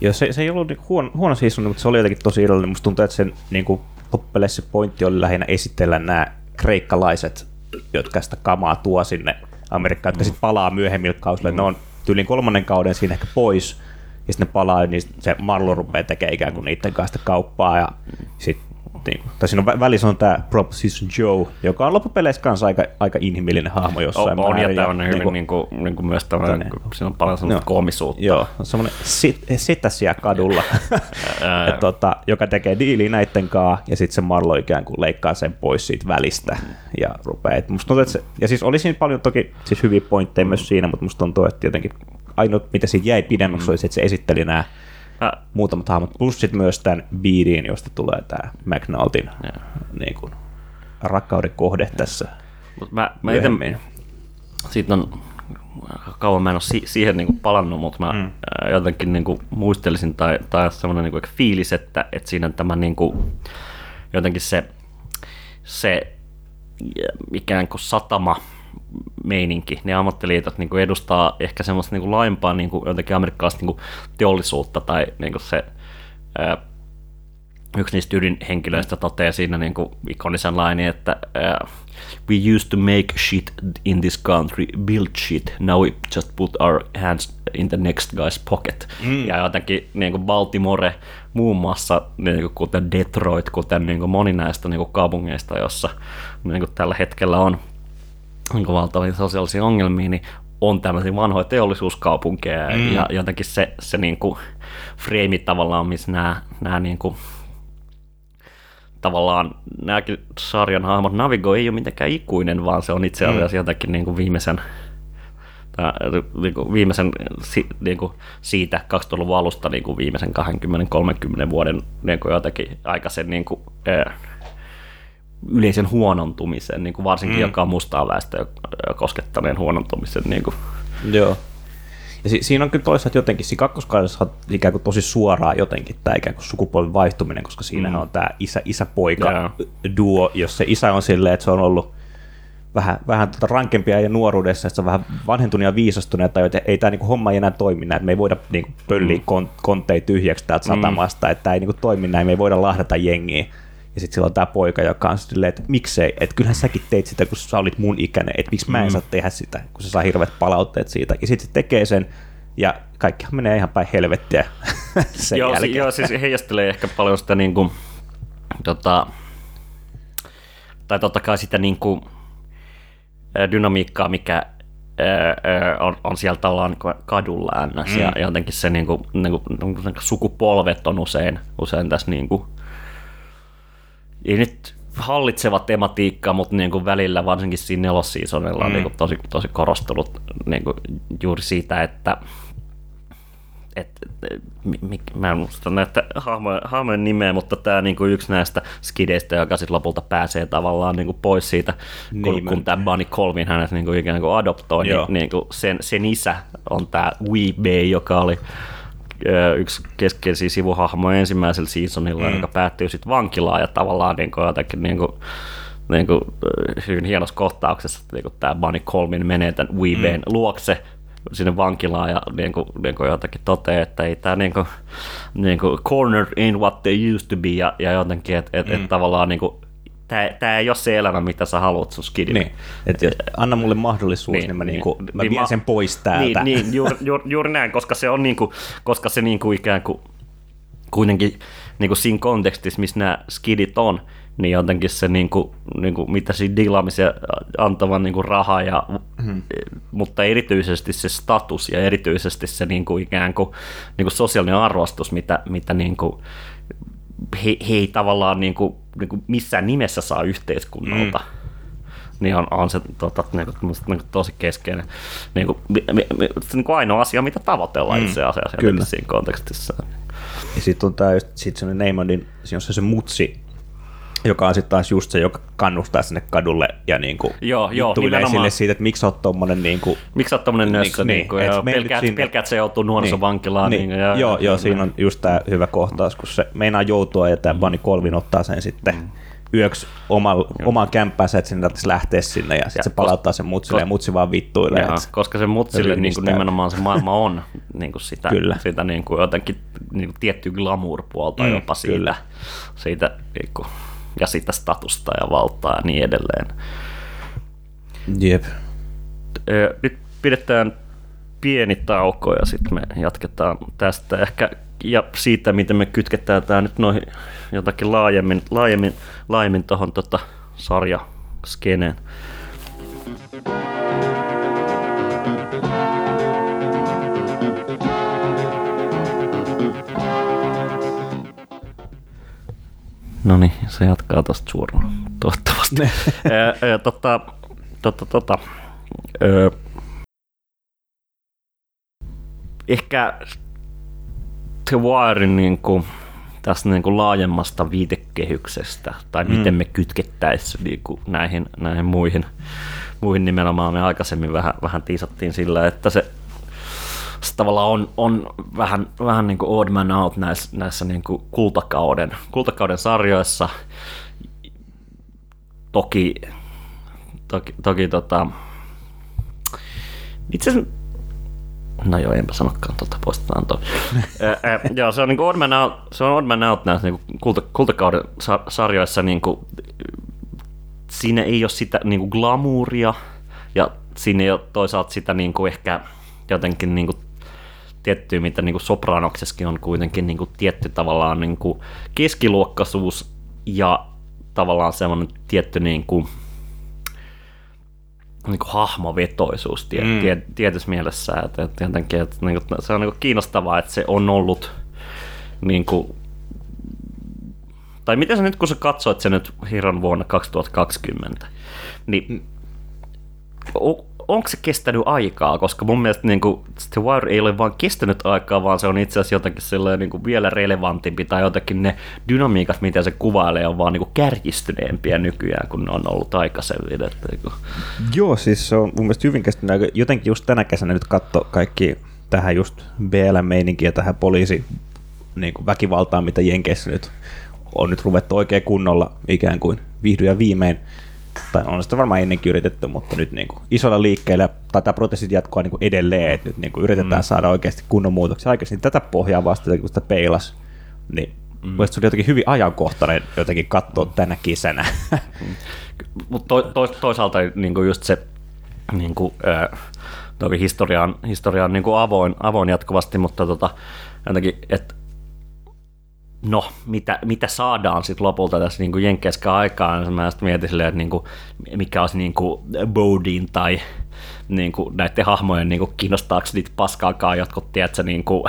Joo, se, se ei ollut niinku huono, huono season, mutta se oli jotenkin tosi illallinen. Musta tuntuu, että sen niin loppupeleissä se pointti oli lähinnä esitellä nämä kreikkalaiset, jotka sitä kamaa tuo sinne Amerikkaan, jotka sitten palaa myöhemmillä kausilla. Ne on tyylin kolmannen kauden siinä ehkä pois, ja sitten ne palaa, niin se Marlo rupeaa tekemään ikään kuin niiden kanssa kauppaa, ja sitten niin, tai siinä on vä- välissä on tämä Proposition Joe, joka on loppupeleissä kanssa aika, aika inhimillinen hahmo jossain on, on ja määrin. tämä on hyvin niinku- niin kuin, niin kuin myös tämmöinen, niin kuin, siinä on paljon semmoista koomisuutta. Joo, on semmoinen sit, sitä siellä kadulla, et, tota, joka tekee diiliä näitten kanssa, ja sitten se Marlo ikään kuin leikkaa sen pois siitä välistä, ja rupeaa. Et musta tuntuu, että se, ja siis oli siinä paljon toki siis hyviä pointteja myös siinä, mutta musta tuntuu, että jotenkin ainoa, mitä siinä jäi pidemmäksi, oli se, että se esitteli nämä Mä, muutamat hahmot, plus sitten myös tämän Beadin, josta tulee tämä McNaltin niin kuin, rakkauden kohde tässä mut mä, mä myöhemmin. siitä on kauan mä en ole si- siihen niinku palannut, mutta mä mm. jotenkin niinku muistelisin tai, tai semmoinen niinku fiilis, että, että siinä tämä niinku, jotenkin se, se ikään kuin satama meininki, ne ammattiliitot niin kuin edustaa ehkä semmoista niin kuin laajempaa niin kuin jotenkin amerikkalaista niin kuin teollisuutta tai niin kuin se ää, yksi niistä ydinhenkilöistä toteaa siinä niin kuin ikonisen lainin, että uh, we used to make shit in this country, build shit, now we just put our hands in the next guy's pocket. Mm. Ja jotenkin niin kuin Baltimore muun muassa, niin kuin kuten Detroit, kuten niin kuin moni näistä niin kuin kaupungeista, jossa niin kuin tällä hetkellä on niin kuin valtavia sosiaalisia ongelmia, niin on tämmöisiä vanhoja teollisuuskaupunkeja mm. ja jotenkin se, se niin kuin frame tavallaan, missä nämä, nämä niin kuin tavallaan nämäkin sarjan hahmot navigoi ei ole mitenkään ikuinen, vaan se on itse asiassa mm. jotenkin niin kuin viimeisen Tää, niin kuin viimeisen, niin kuin siitä 2000-luvun alusta niin kuin viimeisen 20-30 vuoden niin kuin jotenkin aikaisen niin kuin, ää, yleisen huonontumisen, niin kuin varsinkin mm. joka on mustaa väestöä koskettaneen huonontumisen. Niin kuin. Joo. Ja si- siinä on kyllä toisaalta jotenkin, siinä kakkoskaudessa ikään kuin tosi suoraa jotenkin tämä ikään kuin sukupolven vaihtuminen, koska siinä mm. on tämä isä, isä-poika Joo. duo, jos se isä on silleen, että se on ollut vähän, vähän tuota rankempia ja nuoruudessa, että se on vähän vanhentunut ja viisastunut, tai että ei tämä niinku homma ei enää toimi näin, että me ei voida niinku pölliä mm. kon, kontteja tyhjäksi täältä satamasta, että tämä ei niinku toimi näin, me ei voida lahdata jengiä. Ja sitten sillä on tämä poika, joka on silleen, että miksei, että kyllähän säkin teit sitä, kun sä olit mun ikäinen, että miksi mä en saa tehdä sitä, kun se saa hirveät palautteet siitä. Ja sitten se tekee sen, ja kaikkihan menee ihan päin helvettiä sen joo, jälkeen. joo, siis heijastelee ehkä paljon sitä niin kuin, tota, tai totta kai sitä niin kuin, dynamiikkaa, mikä on, on siellä tavallaan niin kadulla ns. Mm. Ja jotenkin se niin kuin, niin kuin, niin kuin sukupolvet on usein, usein tässä niin kuin, ei nyt hallitseva tematiikka, mutta niin kuin välillä varsinkin siinä nelosseasonilla on Mm. niin kuin tosi, tosi korostunut niin kuin juuri siitä, että et, mi, mi, mä en muista näitä hahmojen, hahmojen nimeä, mutta tämä niinku yksi näistä skideistä, joka sitten lopulta pääsee tavallaan niinku pois siitä, kun, Niin, kun mä- tämä Bunny Colvin hänet niinku ikään kuin adoptoi, Joo. niin, niinku sen, sen isä on tämä Wee Bay, joka oli yksi keskeisiä sivuhahmoja ensimmäisellä seasonilla, mm. joka päättyy sitten vankilaan ja tavallaan niinku jotenkin niinku, niinku, ö, hyvin hienossa kohtauksessa, että niinku tämä Bunny Colvin menee tämän Wee Bayn luokse sinne vankilaan ja niin kuin, niin kuin jotenkin toteaa, että ei tämä niin kuin, niin kuin corner ain't what they used to be ja, ja jotenkin, että et, mm. et tavallaan niin kuin, tämä, tämä ei ole se elämä, mitä sä haluat sun skidille. Niin, että jos anna mulle mahdollisuus, niin, niin mä, niinku, mä vien sen pois täältä. Niin, niin juuri, juuri, juuri näin, koska se on niinku, koska se niinku ikään kuin kuitenkin niinku siinä kontekstissa, missä nämä skidit on, niin jotenkin se, niinku, niinku, mitä siinä dilaamisen antavan niinku raha, ja, mm. mutta erityisesti se status ja erityisesti se niinku ikään kuin niinku sosiaalinen arvostus, mitä, mitä niinku, he, he ei tavallaan niinku, niinku missään nimessä saa yhteiskunnalta. Mm niin on, on se tota, niin kuin, niin kuin, tosi keskeinen niin kuin, mi, se, niin kuin ainoa asia, mitä tavoitellaan mm, itse asiassa kyllä. siinä kontekstissa. Ja sitten on tämä just sit semmoinen Neymandin, siinä on se, se mutsi, joka on sitten taas just se, joka kannustaa sinne kadulle ja niinku Joo, joo, juttuilee nimenomaan. sille siitä, että miksi oot tommonen niinku, Miksi sä oot tommonen nössö, Niin, niin, kuin, ja meillä pelkäät, sinne- pelkäät se joutuu nuorisovankilaan. niin, Niin, ja, joo, joo, ja, siinä on just tämä hyvä kohtaus, kun se meinaa joutua ja tämä Bunny Colvin ottaa sen sitten Mm. yöksi oman, omaan kämppäänsä, että sinne tarvitsisi lähteä sinne ja sitten se palauttaa sen mutsille ja kos- mutsi vaan vittuilee. Joo, että- koska se mutsille niin kuin nimenomaan se maailma on niin kuin sitä, Kyllä. sitä niin kuin jotenkin niin kuin tiettyä glamour-puolta Mm, jopa siitä, kyllä. siitä niin kuin, ja sitä statusta ja valtaa ja niin edelleen. Jep. Nyt pidetään pieni tauko ja sitten me jatketaan tästä ehkä ja siitä, miten me kytketään tämä nyt noihin jotakin laajemmin, laajemmin, laajemmin tuohon tota sarjaskeneen. No niin, se jatkaa tosta suoraan, toivottavasti. Ö, ö, tota, tota, tota, ö, ehkä The Wirein niin kuin, tästä niin kuin laajemmasta viitekehyksestä, tai mm. miten me kytkettäisiin niin kuin näihin, näihin muihin, muihin nimenomaan me aikaisemmin vähän, vähän tiisattiin sillä, että se tavallaan on, on vähän, vähän niin kuin odd man out näissä, näissä niin kuin kultakauden, kultakauden sarjoissa. Toki, toki, toki tota, itse asiassa No joo, enpä sanokaan tuota, poistetaan toi. Joo, se on niinku odd man out, se on odd man out näissä niinku kulta, kultakauden sa- sarjoissa niinku, siinä ei ole sitä niinku glamouria ja siinä ei ole toisaalta sitä niinku ehkä jotenkin niinku tiettyä, mitä niinku Sopranoksessakin on kuitenkin niinku tietty tavallaan niinku keskiluokkaisuus ja tavallaan semmoinen tietty niinku, niin kuin hahmovetoisuus tie, mm. tie, tietyssä mielessä. Että, että jotenkin, että, niin kuin, se on niin kuin kiinnostavaa, että se on ollut niin kuin, tai miten sä nyt, kun sä katsoit sen nyt Hiron vuonna 2020, niin o- onko se kestänyt aikaa, koska mun mielestä niin kuin, The Wire ei ole vaan kestänyt aikaa, vaan se on itse asiassa jotenkin sellainen, niin kuin vielä relevantimpi tai jotenkin ne dynamiikat, mitä se kuvailee, on vaan niin kuin kärjistyneempiä nykyään, kun ne on ollut aikaisemmin. Että, niin kuin. Joo, siis se on mun mielestä hyvin kestänyt. Jotenkin just tänä kesänä nyt katso kaikki tähän just BL-meininkiä, tähän poliisi niin kuin väkivaltaan, mitä Jenkeissä nyt on nyt ruvettu oikein kunnolla ikään kuin vihdoin ja viimein tai on sitä varmaan ennenkin yritetty, mutta nyt niin kuin isolla liikkeellä, tai tämä protestit jatkoa niin kuin edelleen, että nyt niin kuin yritetään mm. saada oikeasti kunnon muutoksia aikaisemmin. Niin tätä pohjaa vasta, kun sitä peilas, niin mm. se oli jotenkin hyvin ajankohtainen jotenkin katsoa tänä kesänä. Mutta to, to, toisaalta niin kuin just se niin kuin, äh, toki historia on, historia on niin kuin avoin, avoin jatkuvasti, mutta tota, jotenkin, että no, mitä, mitä saadaan sitten lopulta tässä niin jenkkeiskään aikaan, niin mä sitten mietin silleen, että niin kuin, mikä olisi niin kuin Bodin tai niin kuin näiden hahmojen niin kuin, kiinnostaako niitä paskaakaan jotkut, tiedätkö, niin kuin,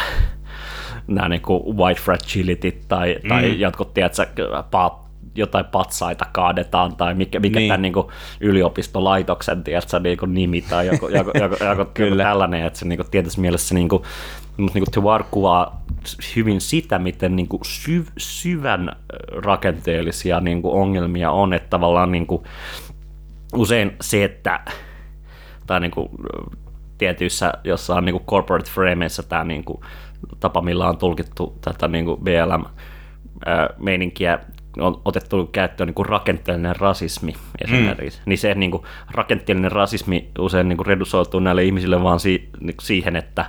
nämä niin kuin white fragility tai, mm. tai jotkut, tiedätkö, paat, jotain patsaita kaadetaan tai mikä, mikä niin. tämän niin kuin, yliopistolaitoksen tiedätkö, niin kuin nimi tai joku, joku, joku, joku, joku tällainen, että se niin kuin, tietyssä mielessä niin kuin, mutta niin Tuvar kuvaa hyvin sitä, miten niin kuin syv, syvän rakenteellisia niin kuin ongelmia on, että tavallaan niin kuin usein se, että tai niin kuin tietyissä jossain niin kuin corporate frameissa tämä niin kuin tapa, millä on tulkittu tätä niin kuin BLM-meininkiä on otettu käyttöön niin kuin rakenteellinen rasismi esimerkiksi, mm. niin se niin kuin, rakenteellinen rasismi usein niin kuin redusoituu näille ihmisille vaan si, niin kuin siihen, että,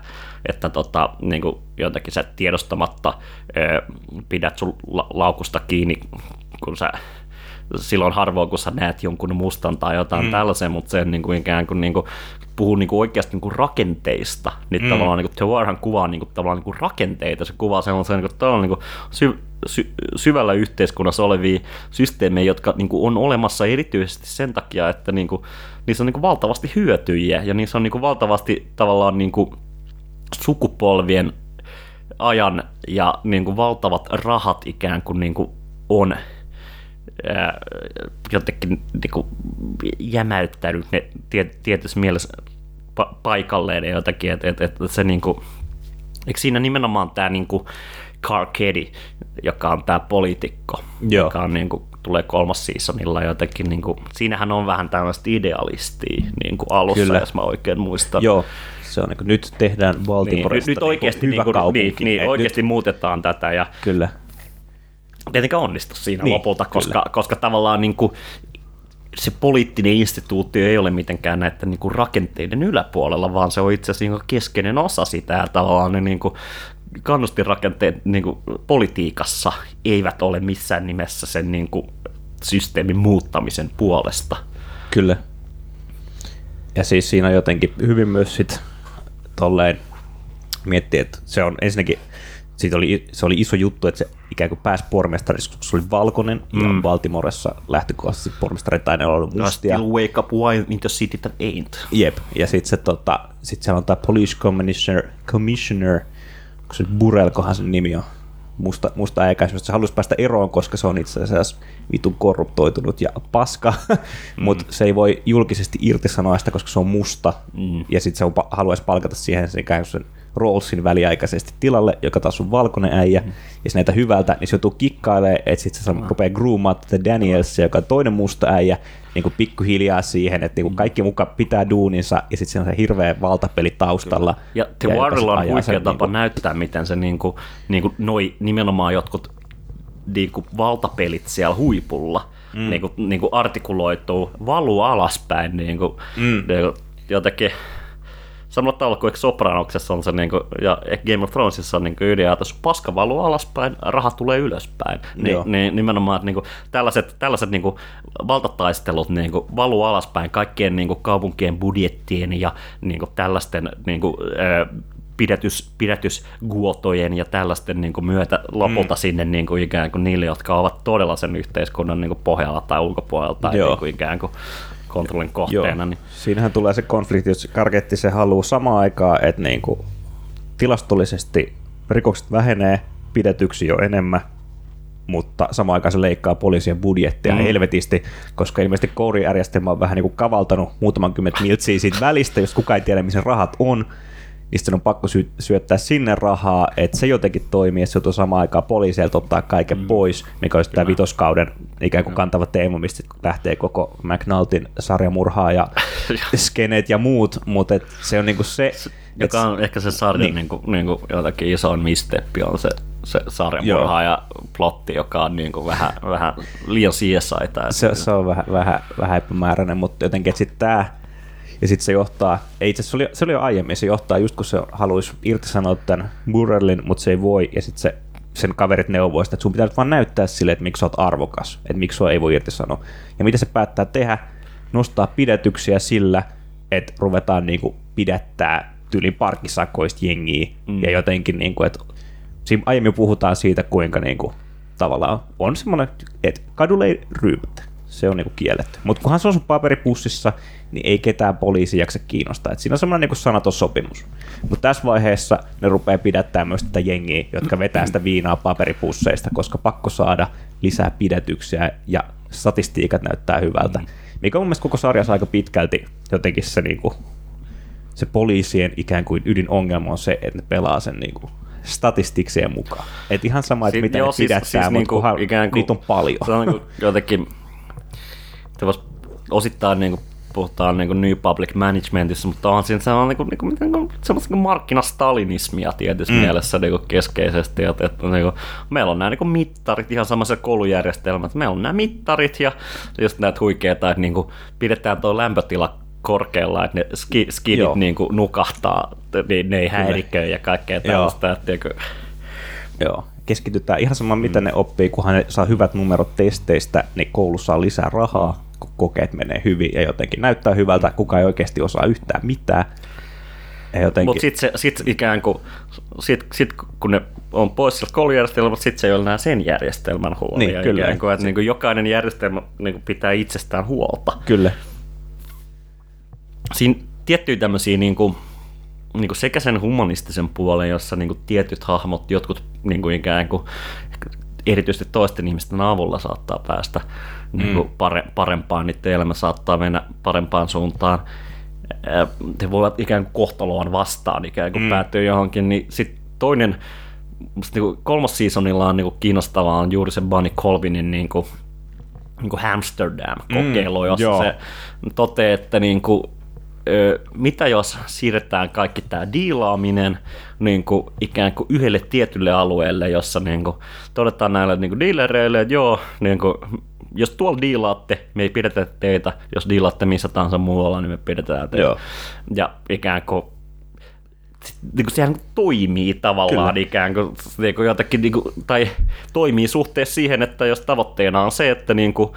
että tota, niin kuin jotenkin sä tiedostamatta ö, pidät sun laukusta kiinni, kun sä silloin harvoin, kun sä näet jonkun mustan tai jotain mm. tällaisen, mutta se niin kuin ikään kuin, niin kuin puhuu niin kuin oikeasti niin kuin rakenteista, niin mm. tavallaan niin kuin Warhan kuvaa niin kuin, tavallaan niin kuin rakenteita, se kuvaa sellaisen niin kuin, niin kuin sy, sy, syvällä yhteiskunnassa olevia systeemejä, jotka niin kuin, on olemassa erityisesti sen takia, että niin kuin, niissä on niin kuin, valtavasti hyötyjiä ja niissä on niin kuin, valtavasti tavallaan niin kuin, sukupolvien ajan ja niin kuin, valtavat rahat ikään kuin, niin kuin on ää, jotenkin niin kuin, jämäyttänyt ne tietyssä mielessä pa- paikalleen ja jotakin, että et, et, se niin kuin, eikö siinä nimenomaan tämä niin kuin Carcedi, joka on tämä poliitikko, Joo. joka on niin kuin, tulee kolmas seasonilla jotenkin, niin kuin, siinähän on vähän tämmöistä idealistia niin kuin alussa, Kyllä. jos mä oikein muistan. Joo, se on niin kuin, nyt tehdään Baltimoresta niin, nyt, nyt oikeasti, niin kuin, niin, niin, oikeasti nyt... muutetaan tätä ja Kyllä tietenkään onnistu siinä niin, lopulta, koska, koska tavallaan niin kuin, se poliittinen instituutio ei ole mitenkään näiden niin kuin rakenteiden yläpuolella, vaan se on itse asiassa niin keskeinen osa sitä ja tavallaan ne niin kuin kannustinrakenteet niin kuin politiikassa eivät ole missään nimessä sen niin kuin systeemin muuttamisen puolesta. Kyllä. Ja siis siinä jotenkin hyvin myös sit tolleen miettiä, että se on ensinnäkin siitä oli, se oli iso juttu, että se ikään kuin pääsi pormestariksi, koska se oli valkoinen, mm. ja Baltimoressa lähtökohtaisesti pormestarit aina ollut mustia. Still wake up why in the city that ain't. Jep, ja sitten se, tota, sit siellä on tämä police commissioner, commissioner kun se Burelkohan sen nimi on, musta, musta äikäisyys, se halusi päästä eroon, koska se on itse asiassa vitun korruptoitunut ja paska, mm. mutta se ei voi julkisesti irtisanoa sitä, koska se on musta, mm. ja sitten se haluaisi palkata siihen sen ikään kuin sen Rawlsin väliaikaisesti tilalle, joka taas on valkoinen äijä, mm. ja se näitä hyvältä, niin se joutuu kikkailemaan, että sitten se mm. rupeaa groomaa tätä Daniels, joka on toinen musta äijä, niin kuin pikkuhiljaa siihen, että niin kuin mm. kaikki mukaan pitää duuninsa, ja sitten se on se hirveä valtapeli taustalla. Ja The Warrella on huikea tapa niin kuin... näyttää, miten se niin kuin, niin kuin noi nimenomaan jotkut niin kuin valtapelit siellä huipulla mm. niin kuin, niin kuin artikuloituu, valuu alaspäin niin kuin, mm. niin kuin, jotenkin samalla tavalla kuin Sopranoksessa on se, niin kuin, ja Game of Thronesissa on niin ydinajatus, paska valuu alaspäin, raha tulee ylöspäin. Ni, niin nimenomaan, että niin kuin, tällaiset, tällaiset niin kuin, valtataistelut niin kuin, valuu alaspäin kaikkien niin kuin, kaupunkien budjettien ja niin kuin, tällaisten niin kuin, pidätys, pidätysguotojen ja tällaisten niin kuin myötä lopulta mm. sinne niin kuin ikään kuin niille, jotka ovat todella sen yhteiskunnan niin kuin pohjalla tai ulkopuolella tai niin kuin ikään kuin kontrollin kohteena. Niin. Siinähän tulee se konflikti, jos Karketti se haluaa samaan aikaan, että niin kuin tilastollisesti rikokset vähenee, pidetyksi jo enemmän, mutta samaan aikaan se leikkaa poliisien budjettia mm. helvetisti, koska ilmeisesti kourijärjestelmä on vähän niin kuin kavaltanut muutaman kymmentä miltsiä siitä välistä, jos kukaan ei tiedä, missä rahat on, niin sitten on pakko sy- syöttää sinne rahaa, että se jotenkin toimii, että se on samaan aikaan poliiseilta ottaa kaiken mm. pois, mikä olisi tämä vitoskauden ikään kuin kantava teema, mistä lähtee koko McNaltin sarjamurhaa ja skeneet ja muut, mutta et se on niinku se... Joka on ehkä se sarjan niin. Niin kuin, niin kuin jotakin isoin misteppi on se, se sarjamurha ja plotti, joka on niin kuin vähän, vähän liian siesaita. Se, se, on vähän, vähän, vähän epämääräinen, mutta jotenkin, sitten tämä ja sitten se johtaa, ei itse se oli, se oli jo aiemmin, se johtaa just kun se haluaisi irtisanoa tämän Burrellin, mutta se ei voi, ja sitten se sen kaverit neuvoo että sun pitää nyt vaan näyttää sille, että miksi sä oot arvokas, että miksi sua ei voi irtisanoa. Ja mitä se päättää tehdä? Nostaa pidätyksiä sillä, että ruvetaan niinku pidättää tyylin parkkisakoista jengiä mm. ja jotenkin, niinku, että siinä aiemmin puhutaan siitä, kuinka niinku, tavallaan on semmoinen, että kadulle ei ryypätä. Se on niinku kielletty. Mutta kunhan se on sun paperipussissa, niin ei ketään poliisi jaksa kiinnostaa. Et siinä on semmoinen niin sanaton sopimus. Mutta tässä vaiheessa ne rupeaa pidättämään myös tätä jengiä, jotka vetää sitä viinaa paperipusseista, koska pakko saada lisää pidätyksiä ja statistiikat näyttää hyvältä. Mm. Mikä on mun mielestä koko sarjassa aika pitkälti jotenkin se, niin kuin, se poliisien ikään kuin ydinongelma on se, että ne pelaa sen niin kuin, statistikseen mukaan. Et ihan sama, että mitä ne siis, pidättää, siis mutta niinku, ikään kuin, niitä on paljon. Se on niin kuin jotenkin, osittain niin kuin puhutaan niin New Public Managementissa, mutta onhan siinä sellainen niin kuin, niin kuin, semmoista niin markkinastalinismia tietysti mm. mielessä niin kuin keskeisesti, että, että niin kuin, meillä on nämä niin kuin mittarit, ihan samassa koulujärjestelmät, meillä on nämä mittarit ja just näitä huikeita, että niin kuin, pidetään tuo lämpötila korkealla, että ne ski, skidit niin kuin nukahtaa, niin ne ei häiriköi ja kaikkea tällaista. Joo. Että, niin kuin... Joo keskitytään ihan sama, mitä mm. ne oppii, kunhan ne saa hyvät numerot testeistä, niin koulussa saa lisää rahaa, kokeet menee hyvin ja jotenkin näyttää hyvältä, kuka ei oikeasti osaa yhtään mitään. Jotenkin... Mutta sitten sit ikään kuin, sit, sit, kun ne on pois sieltä koulujärjestelmältä, sitten se ei ole enää sen järjestelmän huoli. Niin, kyllä. Ikään kuin, että niin kuin jokainen järjestelmä niin kuin pitää itsestään huolta. Kyllä. Siinä tiettyjä tämmöisiä niin kuin, niin kuin sekä sen humanistisen puolen, jossa niin kuin tietyt hahmot, jotkut niin kuin ikään kuin erityisesti toisten ihmisten avulla saattaa päästä niin kuin mm. pare, parempaan, niiden elämä saattaa mennä parempaan suuntaan. He voivat ikään kuin kohtaloon vastaan ikään kuin mm. päätyy johonkin, niin sitten toinen, niin kolmas seasonilla on niin kuin kiinnostavaa on juuri se Bunny Colvinin niin kuin, niin kuin Amsterdam-kokeilu, mm, jossa joo. se toteaa, että niin kuin, mitä jos siirretään kaikki tämä diilaaminen niin kuin ikään kuin yhdelle tietylle alueelle, jossa niin kuin, todetaan näille niin kuin dealereille, että joo, niin kuin, jos tuolla diilaatte, me ei pidetä teitä, jos diilaatte missä tahansa muualla, niin me pidetään teitä. Joo. Ja ikään kuin niin kuin sehän toimii tavallaan Kyllä. ikään kuin, niin kuin jotakin, niin kuin, tai toimii suhteessa siihen, että jos tavoitteena on se, että niin kuin,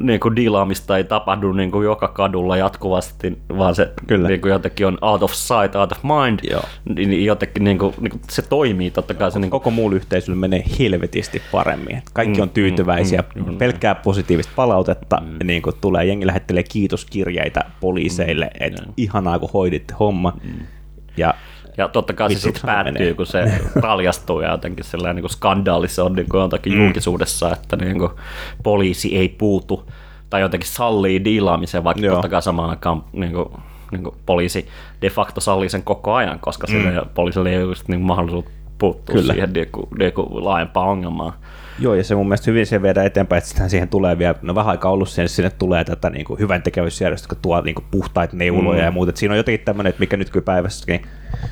niin kuin dealaamista ei tapahdu niin kuin joka kadulla jatkuvasti, vaan se Kyllä. Niin kuin jotenkin on out of sight, out of mind, Joo. niin jotenkin niin kuin, niin kuin, se toimii totta kai. Se, niin kuin... Koko muulla yhteisöllä menee helvetisti paremmin. Kaikki mm, on tyytyväisiä, mm, mm, pelkkää positiivista palautetta, mm. niin kuin tulee, jengi lähettelee kiitoskirjeitä poliiseille, mm, että mm. ihanaa kun hoiditte homma. Mm. Ja ja totta kai se sitten päättyy, menee. kun se paljastuu ja jotenkin sellainen niin kuin skandaali se on niin kuin jotakin mm. julkisuudessa, että niin kuin poliisi ei puutu tai jotenkin sallii diilaamisen, vaikka Joo. totta kai samaan aikaan niin kuin, niin kuin poliisi de facto sallii sen koko ajan, koska mm. sille poliisille ei ole niin mahdollisuus puuttua Kyllä. siihen niin kuin, niin kuin laajempaan ongelmaan. Joo, ja se mun mielestä hyvin se viedään eteenpäin, että sitten siihen tulee vielä, no vähän aikaa ollut sen, sinne tulee tätä niin kuin hyvän tekevyysjärjestöä, joka tuo niin kuin puhtaita neuloja mm. ja muuta. Siinä on jotenkin tämmöinen, että mikä nykypäivässäkin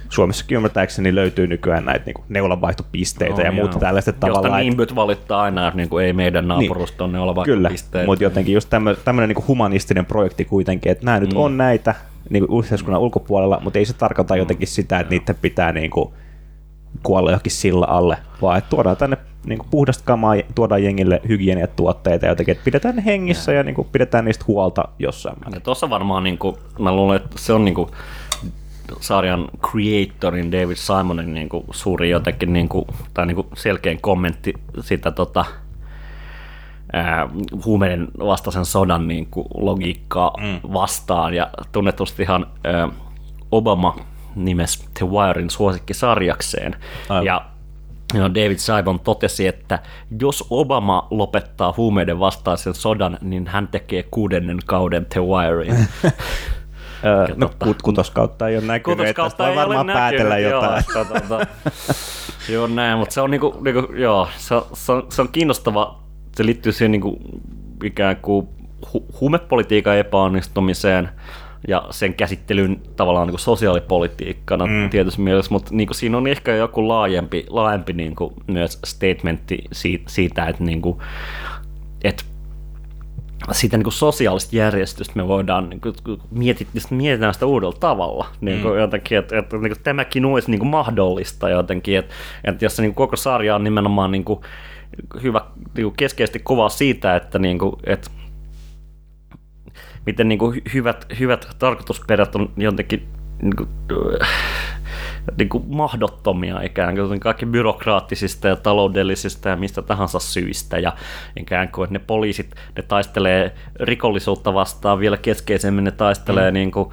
Suomessakin ymmärtääkseni löytyy nykyään näitä niin neulanvaihtopisteitä oh, ja muuta joo. tällaista tavalla. Josta nimböt valittaa aina, että niin kuin ei meidän naapurusta niin, neulanvaihtopisteitä. Kyllä, mutta jotenkin just tämmöinen niin humanistinen projekti kuitenkin, että nämä nyt mm. on näitä niin kuin yhteiskunnan ulkopuolella, mutta ei se tarkoita jotenkin sitä, että niiden pitää niin kuin kuolla johonkin sillä alle, vaan että tuodaan tänne niin kuin puhdasta kamaa, tuodaan jengille hygieniatuotteita ja jotenkin, että pidetään ne hengissä ja, ja niin kuin pidetään niistä huolta jossain määrin. Tuossa varmaan, niin kuin, mä luulen, että se on niin kuin, sarjan creatorin David Simonin niin kuin, suuri jotenkin niin kuin, tai niin kuin selkeän kommentti sitä tota, ää, huumeiden vastaisen sodan niin kuin, logiikkaa mm. vastaan ja tunnetustihan ää, Obama nimes The Wirein suosikkisarjakseen. Aivan. Ja David Saibon totesi, että jos Obama lopettaa huumeiden vastaisen sodan, niin hän tekee kuudennen kauden The Wirein. No, kut, kutoskautta ei ole näkynyt, voi ei varmaan päätellä näkynyt, jotain. Joo, että tota, joo näin, mutta se on, niinku, niinku, joo, se, se, on, se on kiinnostava, se liittyy siihen niinku, ikään kuin hu, huumepolitiikan epäonnistumiseen ja sen käsittelyyn tavallaan niinku sosiaalipolitiikkana mm. tietyssä mielessä, mutta niinku, siinä on ehkä joku laajempi, laajempi niinku, myös statementti siitä, että niinku, et siitä niin kuin sosiaalista järjestystä me voidaan niin kuin, mietit, mietitään sitä uudella tavalla. Niin kuin, mm. jotenkin, että, että niin kuin, tämäkin olisi niin kuin mahdollista jotenkin, että, että jos se niin kuin, koko sarja on nimenomaan niin kuin, hyvä niin kuin keskeisesti kuvaa siitä, että, niin kuin, että miten niin kuin, hyvät, hyvät tarkoitusperät on jotenkin niin kuin, niin kuin mahdottomia ikään kuin kaikki byrokraattisista ja taloudellisista ja mistä tahansa syistä ja ikään kuin, että ne poliisit, ne taistelee rikollisuutta vastaan vielä keskeisemmin, ne taistelee mm. niin kuin,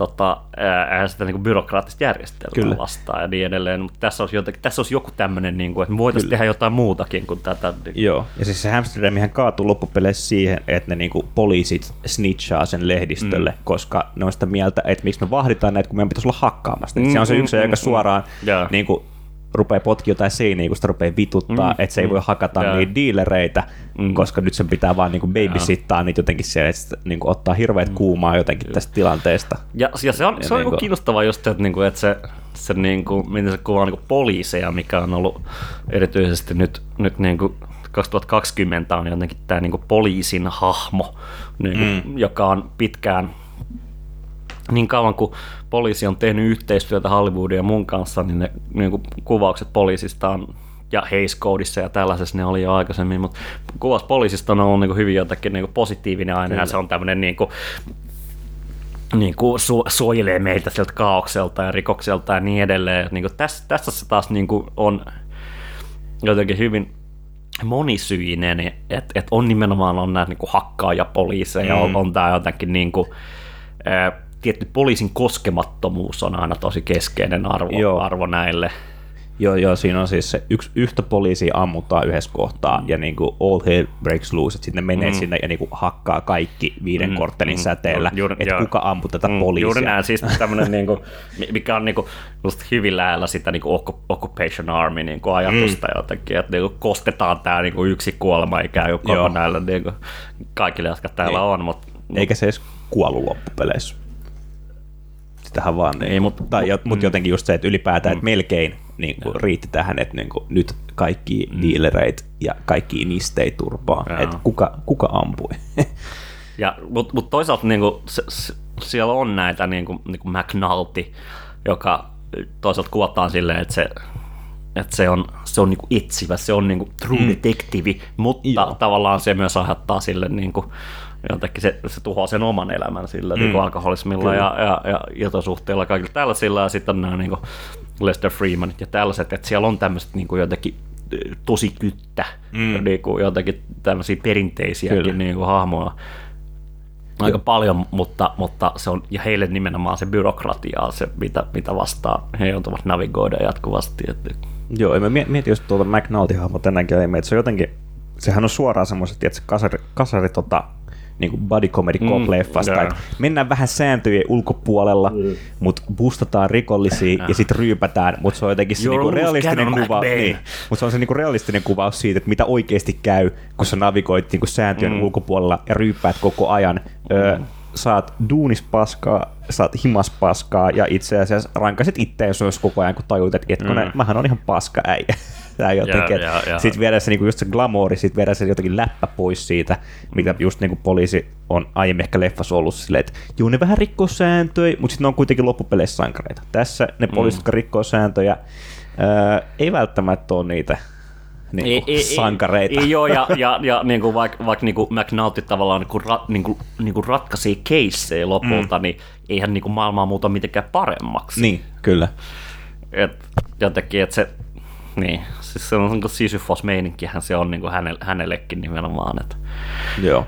tota, ää, sitä niin kuin byrokraattista järjestelmää Kyllä. vastaan ja niin edelleen, mutta tässä olisi, jotenkin, tässä olisi joku tämmöinen, niin kuin, että me voitaisiin tehdä jotain muutakin kuin tätä. Joo, ja siis se Amsterdamihan kaatuu loppupeleissä siihen, että ne niinku poliisit snitchaa sen lehdistölle, mm. koska ne on sitä mieltä, että miksi me vahditaan näitä, kun meidän pitäisi olla hakkaamassa. Mm, se on se mm, yksi, mm, joka mm. suoraan Joo. niinku, rupeaa potki jotain seiniä, kun sitä rupeaa vituttaa, Mm, että se ei mm. voi hakata Joo. niitä dealereita, Mm. koska nyt sen pitää vaan niinku babysittaa niitä jotenkin siellä, että niinku ottaa hirveät kuumaa jotenkin tästä tilanteesta. Ja, ja se on, Ja se on niinku- niinku kiinnostavaa just, että, niinku, että se, se niinku, miten se kuvaa niinku poliiseja, mikä on ollut erityisesti nyt, nyt niinku 2020 on jotenkin tämä niinku poliisin hahmo, niinku, mm. joka on pitkään niin kauan kuin poliisi on tehnyt yhteistyötä Hollywoodin ja mun kanssa, niin ne niin kuin kuvaukset poliisista on ja Hays Codeissa ja tällaisessa ne oli jo aikaisemmin, mutta kuvaus poliisista on ollut niin kuin hyvin jotenkin niin kuin positiivinen aina ja se on tämmöinen niin kuin, niin kuin su- suojelee meitä sieltä kaaukselta ja rikokselta ja niin edelleen. Niin kuin tässä, tässä se taas niin kuin on jotenkin hyvin monisyinen, että et on nimenomaan on näitä niin hakkaaja poliiseja, mm. on, on tämä jotenkin niin kuin, tietty poliisin koskemattomuus on aina tosi keskeinen arvo, Joo. arvo näille. Joo, joo, siinä on siis se yksi, yhtä poliisia ammutaan yhdessä kohtaa, mm. ja niin kuin all hell breaks loose, että sitten ne menee mm. sinne ja niin kuin hakkaa kaikki viiden mm. korttelin mm. säteellä, Juuri- että kuka ampui tätä Mm, poliisia. Juuri näin, siis tämmöinen, niin kuin, mikä on niin kuin, just hyvin lähellä sitä niin kuin Occupation Army niin kuin ajatusta mm. jotenkin, että niin kuin, kostetaan tämä niin kuin yksi kuolema ikään kuin koko näillä niin kuin, kaikille, jotka täällä Ei. on, mutta Eikä se edes kuollut loppupeleissä. Sitähän vaan, niin, Ei, mut, mut- tai, mut, mm. jotenkin just se, että ylipäätään, että melkein niin kuin, riitti tähän, että niin kuin, nyt kaikki mm. dealereit ja kaikki nistei turpaa, Joo. että kuka, kuka ampui. Ja, mutta mut toisaalta niinku, se, se, siellä on näitä niinku, niinku McNulty, joka toisaalta kuvataan silleen, että se, että se on, se on niinku etsivä, se on niinku true mm. detective, mutta Joo. tavallaan se myös aiheuttaa sille niinku, jotenkin se, se tuhoaa sen oman elämän sillä mm. niinku alkoholismilla ja, ja, ja iltasuhteilla kaikilla tällaisilla, ja sitten nämä niinku Lester Freemanit ja tällaiset, että siellä on tämmöiset niinku jotenkin ö, tosi kyttä, mm. niinku jotenkin tämmöisiä perinteisiäkin Kyllä. niinku hahmoja aika paljon, mutta, mutta se on, ja heille nimenomaan se byrokratia on se, mitä, mitä vastaan he joutuvat navigoida jatkuvasti. Että, Joo, ja mä mie- mietin just tuota McNulty-hahmo tänäänkin, että se on jotenkin, sehän on suoraan semmoiset, että se kasari, kasari tota, niin kuin body comedy cop Mm, leffasta, että mennään vähän sääntöjen ulkopuolella, mm. mutta bustataan rikollisia ja sitten ryypätään, mutta se on jotenkin se niinku realistinen kuva, niin, mutta se on se niinku realistinen kuvaus siitä, että mitä oikeasti käy, kun sä navigoit niinku sääntöjen mm. ulkopuolella ja ryyppäät koko ajan. Öö, saat duunis paskaa, saat himas paskaa ja itse asiassa rankasit itteen myös koko ajan, kun tajuit, että etkone, mm. mähän on ihan paska äijä. Tää jotenkin, Joo, joo, joo. sitten viedä se niinku just se glamouri, sitten viedä se jotenkin läppä pois siitä, mitä just niinku poliisi on aiemmin ehkä leffassa ollut silleen, että juu ne vähän rikkoo sääntöjä, mutta sitten ne on kuitenkin loppupeleissä sankareita. Tässä ne poliisit, jotka rikkoo sääntöjä, ää, ei välttämättä ole niitä niinku sankareita. Ei, ei joo, ja, ja, ja niin kuin vaikka vaik, niin kuin McNulty tavallaan niin kuin, ra, niin kuin, niin kuin ratkaisee keissejä lopulta, mm. niin eihän niin kuin maailmaa muuta mitenkään paremmaksi. Niin, kyllä. Et, jotenkin, että se, niin, siis se on niin kuin Sisyphos-meininkihän se on niin kuin hänelle, hänellekin nimenomaan. Että, Joo.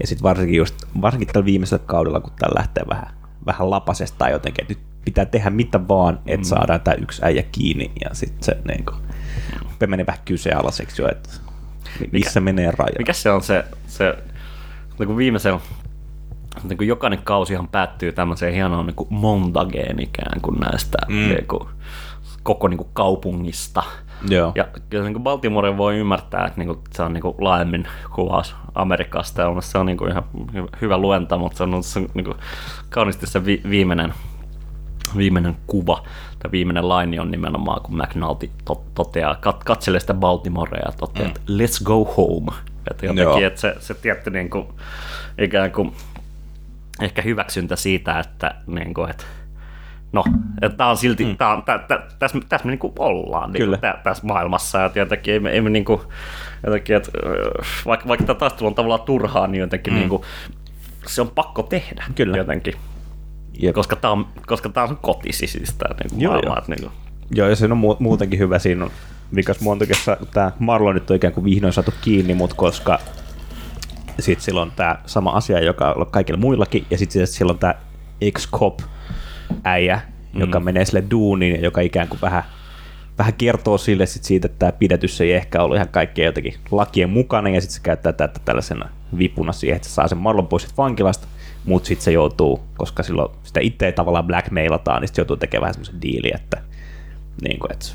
Ja sitten varsinkin, just, varsinkin tällä viimeisellä kaudella, kun tämä lähtee vähän, vähän lapasesta tai jotenkin, että nyt pitää tehdä mitä vaan, että mm. saadaan tämä yksi äijä kiinni ja sitten se niin kuin, menee vähän kyseenalaiseksi jo, että missä menee raja. Mikä se on se, se niin kuin viimeisen, niin kuin jokainen kausihan päättyy tämmöiseen hienoon niin kuin montageen ikään kuin näistä mm. niin kuin, koko niin kuin kaupungista. Joo. Ja kyllä niin Baltimore voi ymmärtää, että niin kuin, se on niin kuin laajemmin kuvaus Amerikasta. Ja se on niin kuin ihan hyvä, luenta, mutta se on, se on niin kuin, kauniisti se vi, viimeinen, viimeinen kuva tai viimeinen laini on nimenomaan, kun McNulty to, toteaa, kat, katselee sitä Baltimorea ja toteaa, mm. että let's go home. Että Joo. jotenkin, että se, se tietty niin kuin, ikään kuin ehkä hyväksyntä siitä, että, niin kuin, että no, että tämä on silti, mm. tää on, tä, tä, tässä, tässä me niin kuin ollaan niin kuin, tä, tässä maailmassa, ja jotenkin ei me, ei me niin kuin, jotenkin, että, vaikka, vaikka tämä taistelu on tavallaan turhaa, niin jotenkin mm. niin kuin, se on pakko tehdä Kyllä. jotenkin. Jep. Koska tämä on, koska tää on kotisi siis tämä niin kuin Joo, maailma. joo. Että, niin kuin, Joo, ja se on mu- muutenkin hyvä. Siinä on vikas Montekessa tämä Marlon nyt on ikään kuin vihdoin saatu kiinni, mutta koska sitten sillä on tämä sama asia, joka on kaikilla muillakin, ja sitten sillä on tämä ex-cop äijä, mm. joka menee sille duuniin, ja joka ikään kuin vähän, vähän kertoo sille sit siitä, että tämä pidätys ei ehkä ollut ihan kaikkea jotenkin lakien mukana, ja sitten se käyttää tätä tällaisena vipuna siihen, että se saa sen Marlon pois vankilasta, mutta sitten se joutuu, koska silloin sitä itse tavallaan blackmailataan, niin sitten joutuu tekemään vähän semmoisen diilin, että niin kuin, että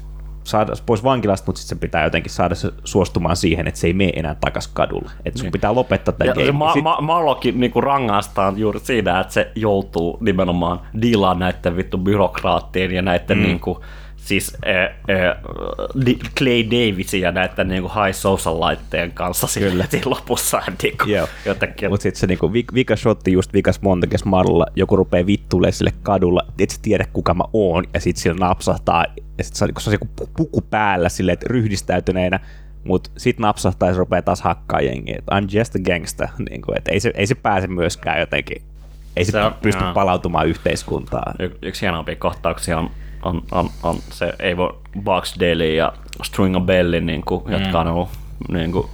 saada pois vankilasta, mutta sitten se pitää jotenkin saada se suostumaan siihen, että se ei mene enää takas kadulle. Että sun pitää lopettaa tämä game. ma- Sit- ma- Marlokin niinku rangaistaan juuri siinä, että se joutuu nimenomaan diilaan näiden vittu byrokraattien ja näiden mm. niinku, siis äh, äh, Clay Davisin ja näiden niinku high social laitteen kanssa Kyllä. siinä lopussa niinku, Joo. jotenkin. Mutta sitten se niinku, vi- vika shotti just vikas Montekes Marlolla, joku rupeaa vittuilee sille kadulla, et sä tiedä kuka mä oon, ja sitten sillä napsahtaa, ja sitten se, on- kun se on joku pu- puku päällä silleen, että ryhdistäytyneenä, mutta sitten napsahtaa ja se rupeaa taas hakkaa jengiä, että I'm just a gangster, niinku, että ei se, ei se pääse myöskään jotenkin, ei se, Se on- pysty joo. palautumaan yhteiskuntaan. Y- yksi hienompia kohtauksia on, on, on, on se Evo Boxdale ja Stringer Belli, niin kuin, mm. jotka on ollut niin kuin,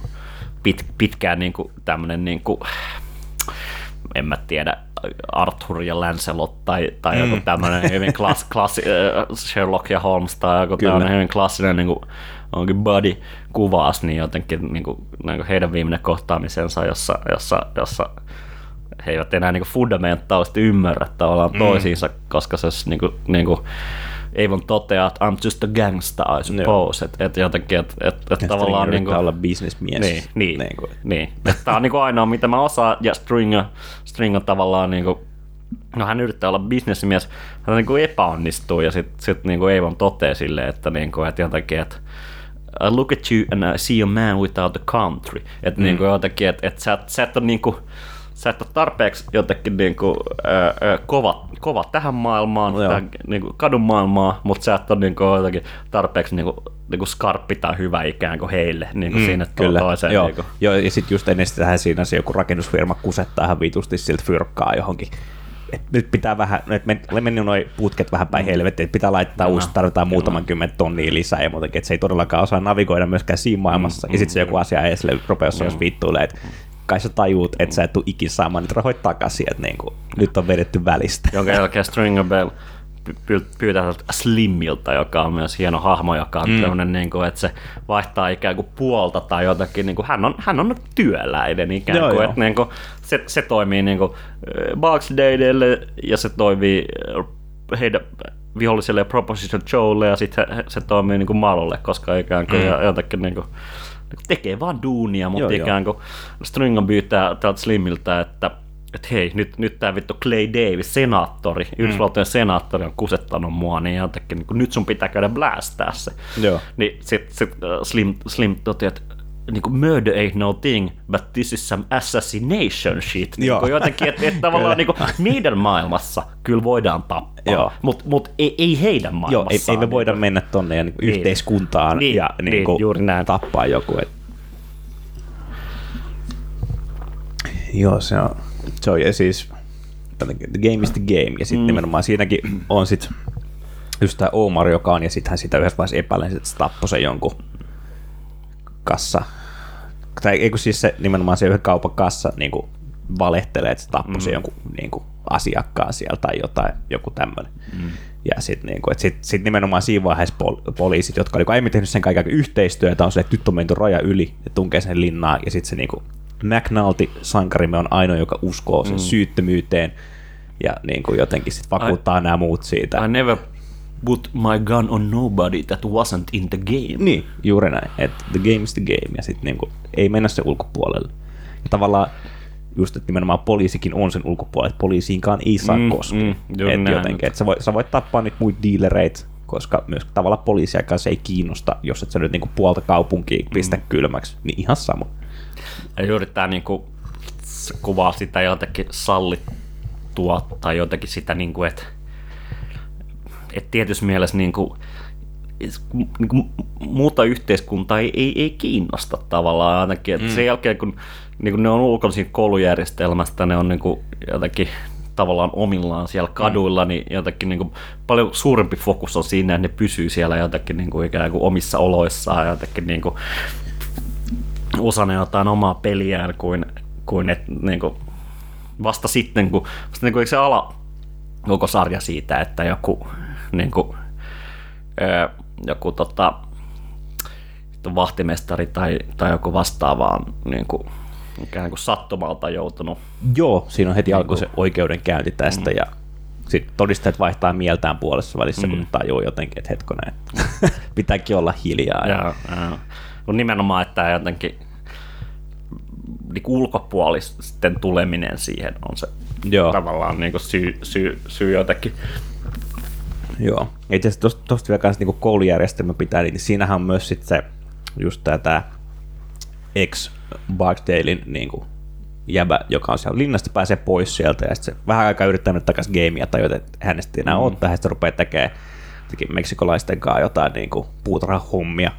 pit, pitkään niin kuin, tämmöinen, niin kuin, en mä tiedä, Arthur ja Lancelot tai, tai mm. joku tämmöinen hyvin klass, klassi, Sherlock ja Holmes tai joku Kyllä. tämmöinen hyvin klassinen niin kuin, onkin body kuvaus, niin jotenkin niin kuin, niin kuin heidän viimeinen kohtaamisensa, jossa, jossa, jossa he eivät enää niin fundamentaalisesti ymmärrä tavallaan mm. toisiinsa, koska se niin kuin, niin kuin, Avon toteaa, että I'm just a gangster, I suppose. Että et jotenkin, että et, et tavallaan... Niin kuin, olla bisnesmies. niin, niin, Niin kuin. niin. Tämä on niin kuin ainoa, mitä mä osaan, ja Stringer, Stringer tavallaan niin kuin, no hän yrittää olla bisnesmies, hän niin kuin epäonnistuu, ja sitten sit niin kuin Avon toteaa silleen, että, niin kuin, että jotenkin, että I look at you and I see a man without a country. Että mm. niin kuin jotenkin, että, että sä, sä et ole niin kuin, sä et ole tarpeeksi jotenkin niin kuin, ö, kova, kova tähän maailmaan, Joo. tähän niin kuin kadun maailmaan, mutta sä et ole niin kuin, jotenkin tarpeeksi niin kuin, niin kuin skarppi tai hyvä ikään kuin heille niin kuin mm, siinä Kyllä, toiseen. joo. Niin kuin. joo, ja sitten just ennen sitä siinä se joku rakennusfirma kusettaa ihan vitusti siltä fyrkkaa johonkin. Et nyt pitää vähän, että men, mennyt noin putket vähän päin helvettiin, että pitää laittaa Kyllä. uusi, tarvitaan Kyllä. muutaman kymmentä tonnia lisää ja muutenkin, että se ei todellakaan osaa navigoida myöskään siinä maailmassa. Mm, ja sitten se joku asia rupeaa jossain jos vittuilee, että kai sä tajuut, että sä et tule ikin saamaan niitä rahoja takaisin, että niinku, nyt on vedetty välistä. jonka jälkeen Stringer Bell py- py- pyytää Slimmilta, joka on myös hieno hahmo, joka on mm. tämmöinen, niin kuin, että se vaihtaa ikään kuin puolta tai jotakin, niin kuin, hän, on, hän on työläinen ikään Joo, kuin, joo. että niin kuin, se, se toimii niin kuin Barksdaleille ja se toimii äh, heidän viholliselle ja Proposition Joelle ja sitten se, toimii niin kuin Malolle, koska ikään kuin mm. jotenkin niin kuin, niin kuin tekee vaan duunia, mutta Joo, joo. ikään kuin Stringan pyytää tältä Slimmiltä, että että hei, nyt, nyt tämä vittu Clay Davis, senaattori, mm. Yhdysvaltojen senaattori on kusettanut mua, niin jotenkin niin nyt sun pitää käydä blästää se. Joo. Niin sit, sit uh, Slim, Slim toteaa, että niin kuin murder ain't no thing, but this is some assassination shit. Niin kuin jotenkin, että et tavallaan niin kuin meidän maailmassa kyllä voidaan tappaa, mutta mut ei, ei heidän Joo, ei, maailmassaan. ei me voida niin mennä tonne ja niinku Niin. yhteiskuntaan Niin, ja niin, niinku juuri näin. tappaa joku. Et. Joo, se on, se on ja siis the game is the game, ja sitten mm. nimenomaan siinäkin on sit just tämä Omar, joka on, ja sitten hän sitä yhdessä vaiheessa epäilen, että se tappoi sen jonkun kassa, tai ei kun siis se nimenomaan se yhden kaupan kassa niin kuin valehtelee, että se tappoi mm. jonkun niin kuin asiakkaan siellä tai jotain, joku tämmöinen. Mm. Ja sitten niinku, sit, sit nimenomaan siinä vaiheessa pol- poliisit, jotka oli aiemmin tehnyt sen kaiken yhteistyötä, on se, että nyt on menty raja yli ja tunkee sen linnaan. Ja sitten se niinku, McNulty, sankarimme, on ainoa, joka uskoo sen mm. syyttömyyteen ja niinku jotenkin sit vakuuttaa I, nämä muut siitä. I never put my gun on nobody that wasn't in the game. Niin, juuri näin. Että the game is the game ja sitten niinku, ei mennä se ulkopuolelle. Ja tavallaan just, että nimenomaan poliisikin on sen ulkopuolella, että poliisiinkaan ei saa mm, koskea. Mm, että jotenkin, että sä, voit, sä voit tappaa niitä muita dealereita, koska myös tavallaan poliisiakaan se ei kiinnosta, jos et sä nyt niinku puolta kaupunkia pistä mm. kylmäksi, niin ihan sama. Ja juuri tämä niinku, kuvaa sitä jotenkin sallittua tai jotenkin sitä, niinku, että et tietyssä mielessä niinku, niinku, muuta yhteiskuntaa ei, ei, ei kiinnosta tavallaan ainakin. Et mm. Sen jälkeen, kun niin kuin ne on ulkoisin koulujärjestelmästä, ne on niin kuin jotenkin tavallaan omillaan siellä mm. kaduilla, mm. niin jotenkin niin kuin paljon suurempi fokus on siinä, että ne pysyy siellä jotenkin niin kuin ikään kuin omissa oloissaan, jotenkin niin kuin osana jotain omaa peliään kuin, kuin et, niin kuin vasta sitten, kun, vasta niin kuin, se ala koko sarja siitä, että joku, niin kuin, joku tota, vahtimestari tai, tai joku vastaavaan niin kuin, ikään kuin sattumalta joutunut. Joo, siinä on heti alku se oikeudenkäynti tästä mm. ja sitten todistajat vaihtaa mieltään puolessa välissä, mm. kun tajuu jotenkin, että hetkonen, pitääkin olla hiljaa. Ja, ja. No nimenomaan, että jotenkin niin ulkopuolisten tuleminen siihen on se Joo. tavallaan niin kuin syy, syy, syy jotenkin. Joo. Itse asiassa tuosta vielä kanssa niin koulujärjestelmä pitää, niin siinähän on myös sitten se just tämä ex Barksdalein niin kuin, jäbä, joka on siellä linnasta, pääsee pois sieltä ja sitten se vähän aikaa yrittää nyt takaisin gamea tai joten hänestä ei enää mm. ottaa, sitten rupeaa tekemään meksikolaisten kanssa jotain niin kuin puutarhahommia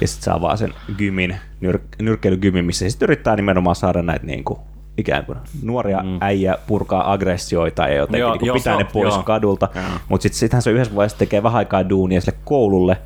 ja sitten saa vaan sen gymin, nyr- nyrkkeilygymin, missä sitten yrittää nimenomaan saada näitä niin kuin, ikään kuin nuoria mm. äijä purkaa aggressioita ja jotenkin joo, niin joo, pitää jo, ne pois joo. kadulta, mutta sitten sittenhän se yhdessä vaiheessa tekee vähän aikaa duunia sille koululle,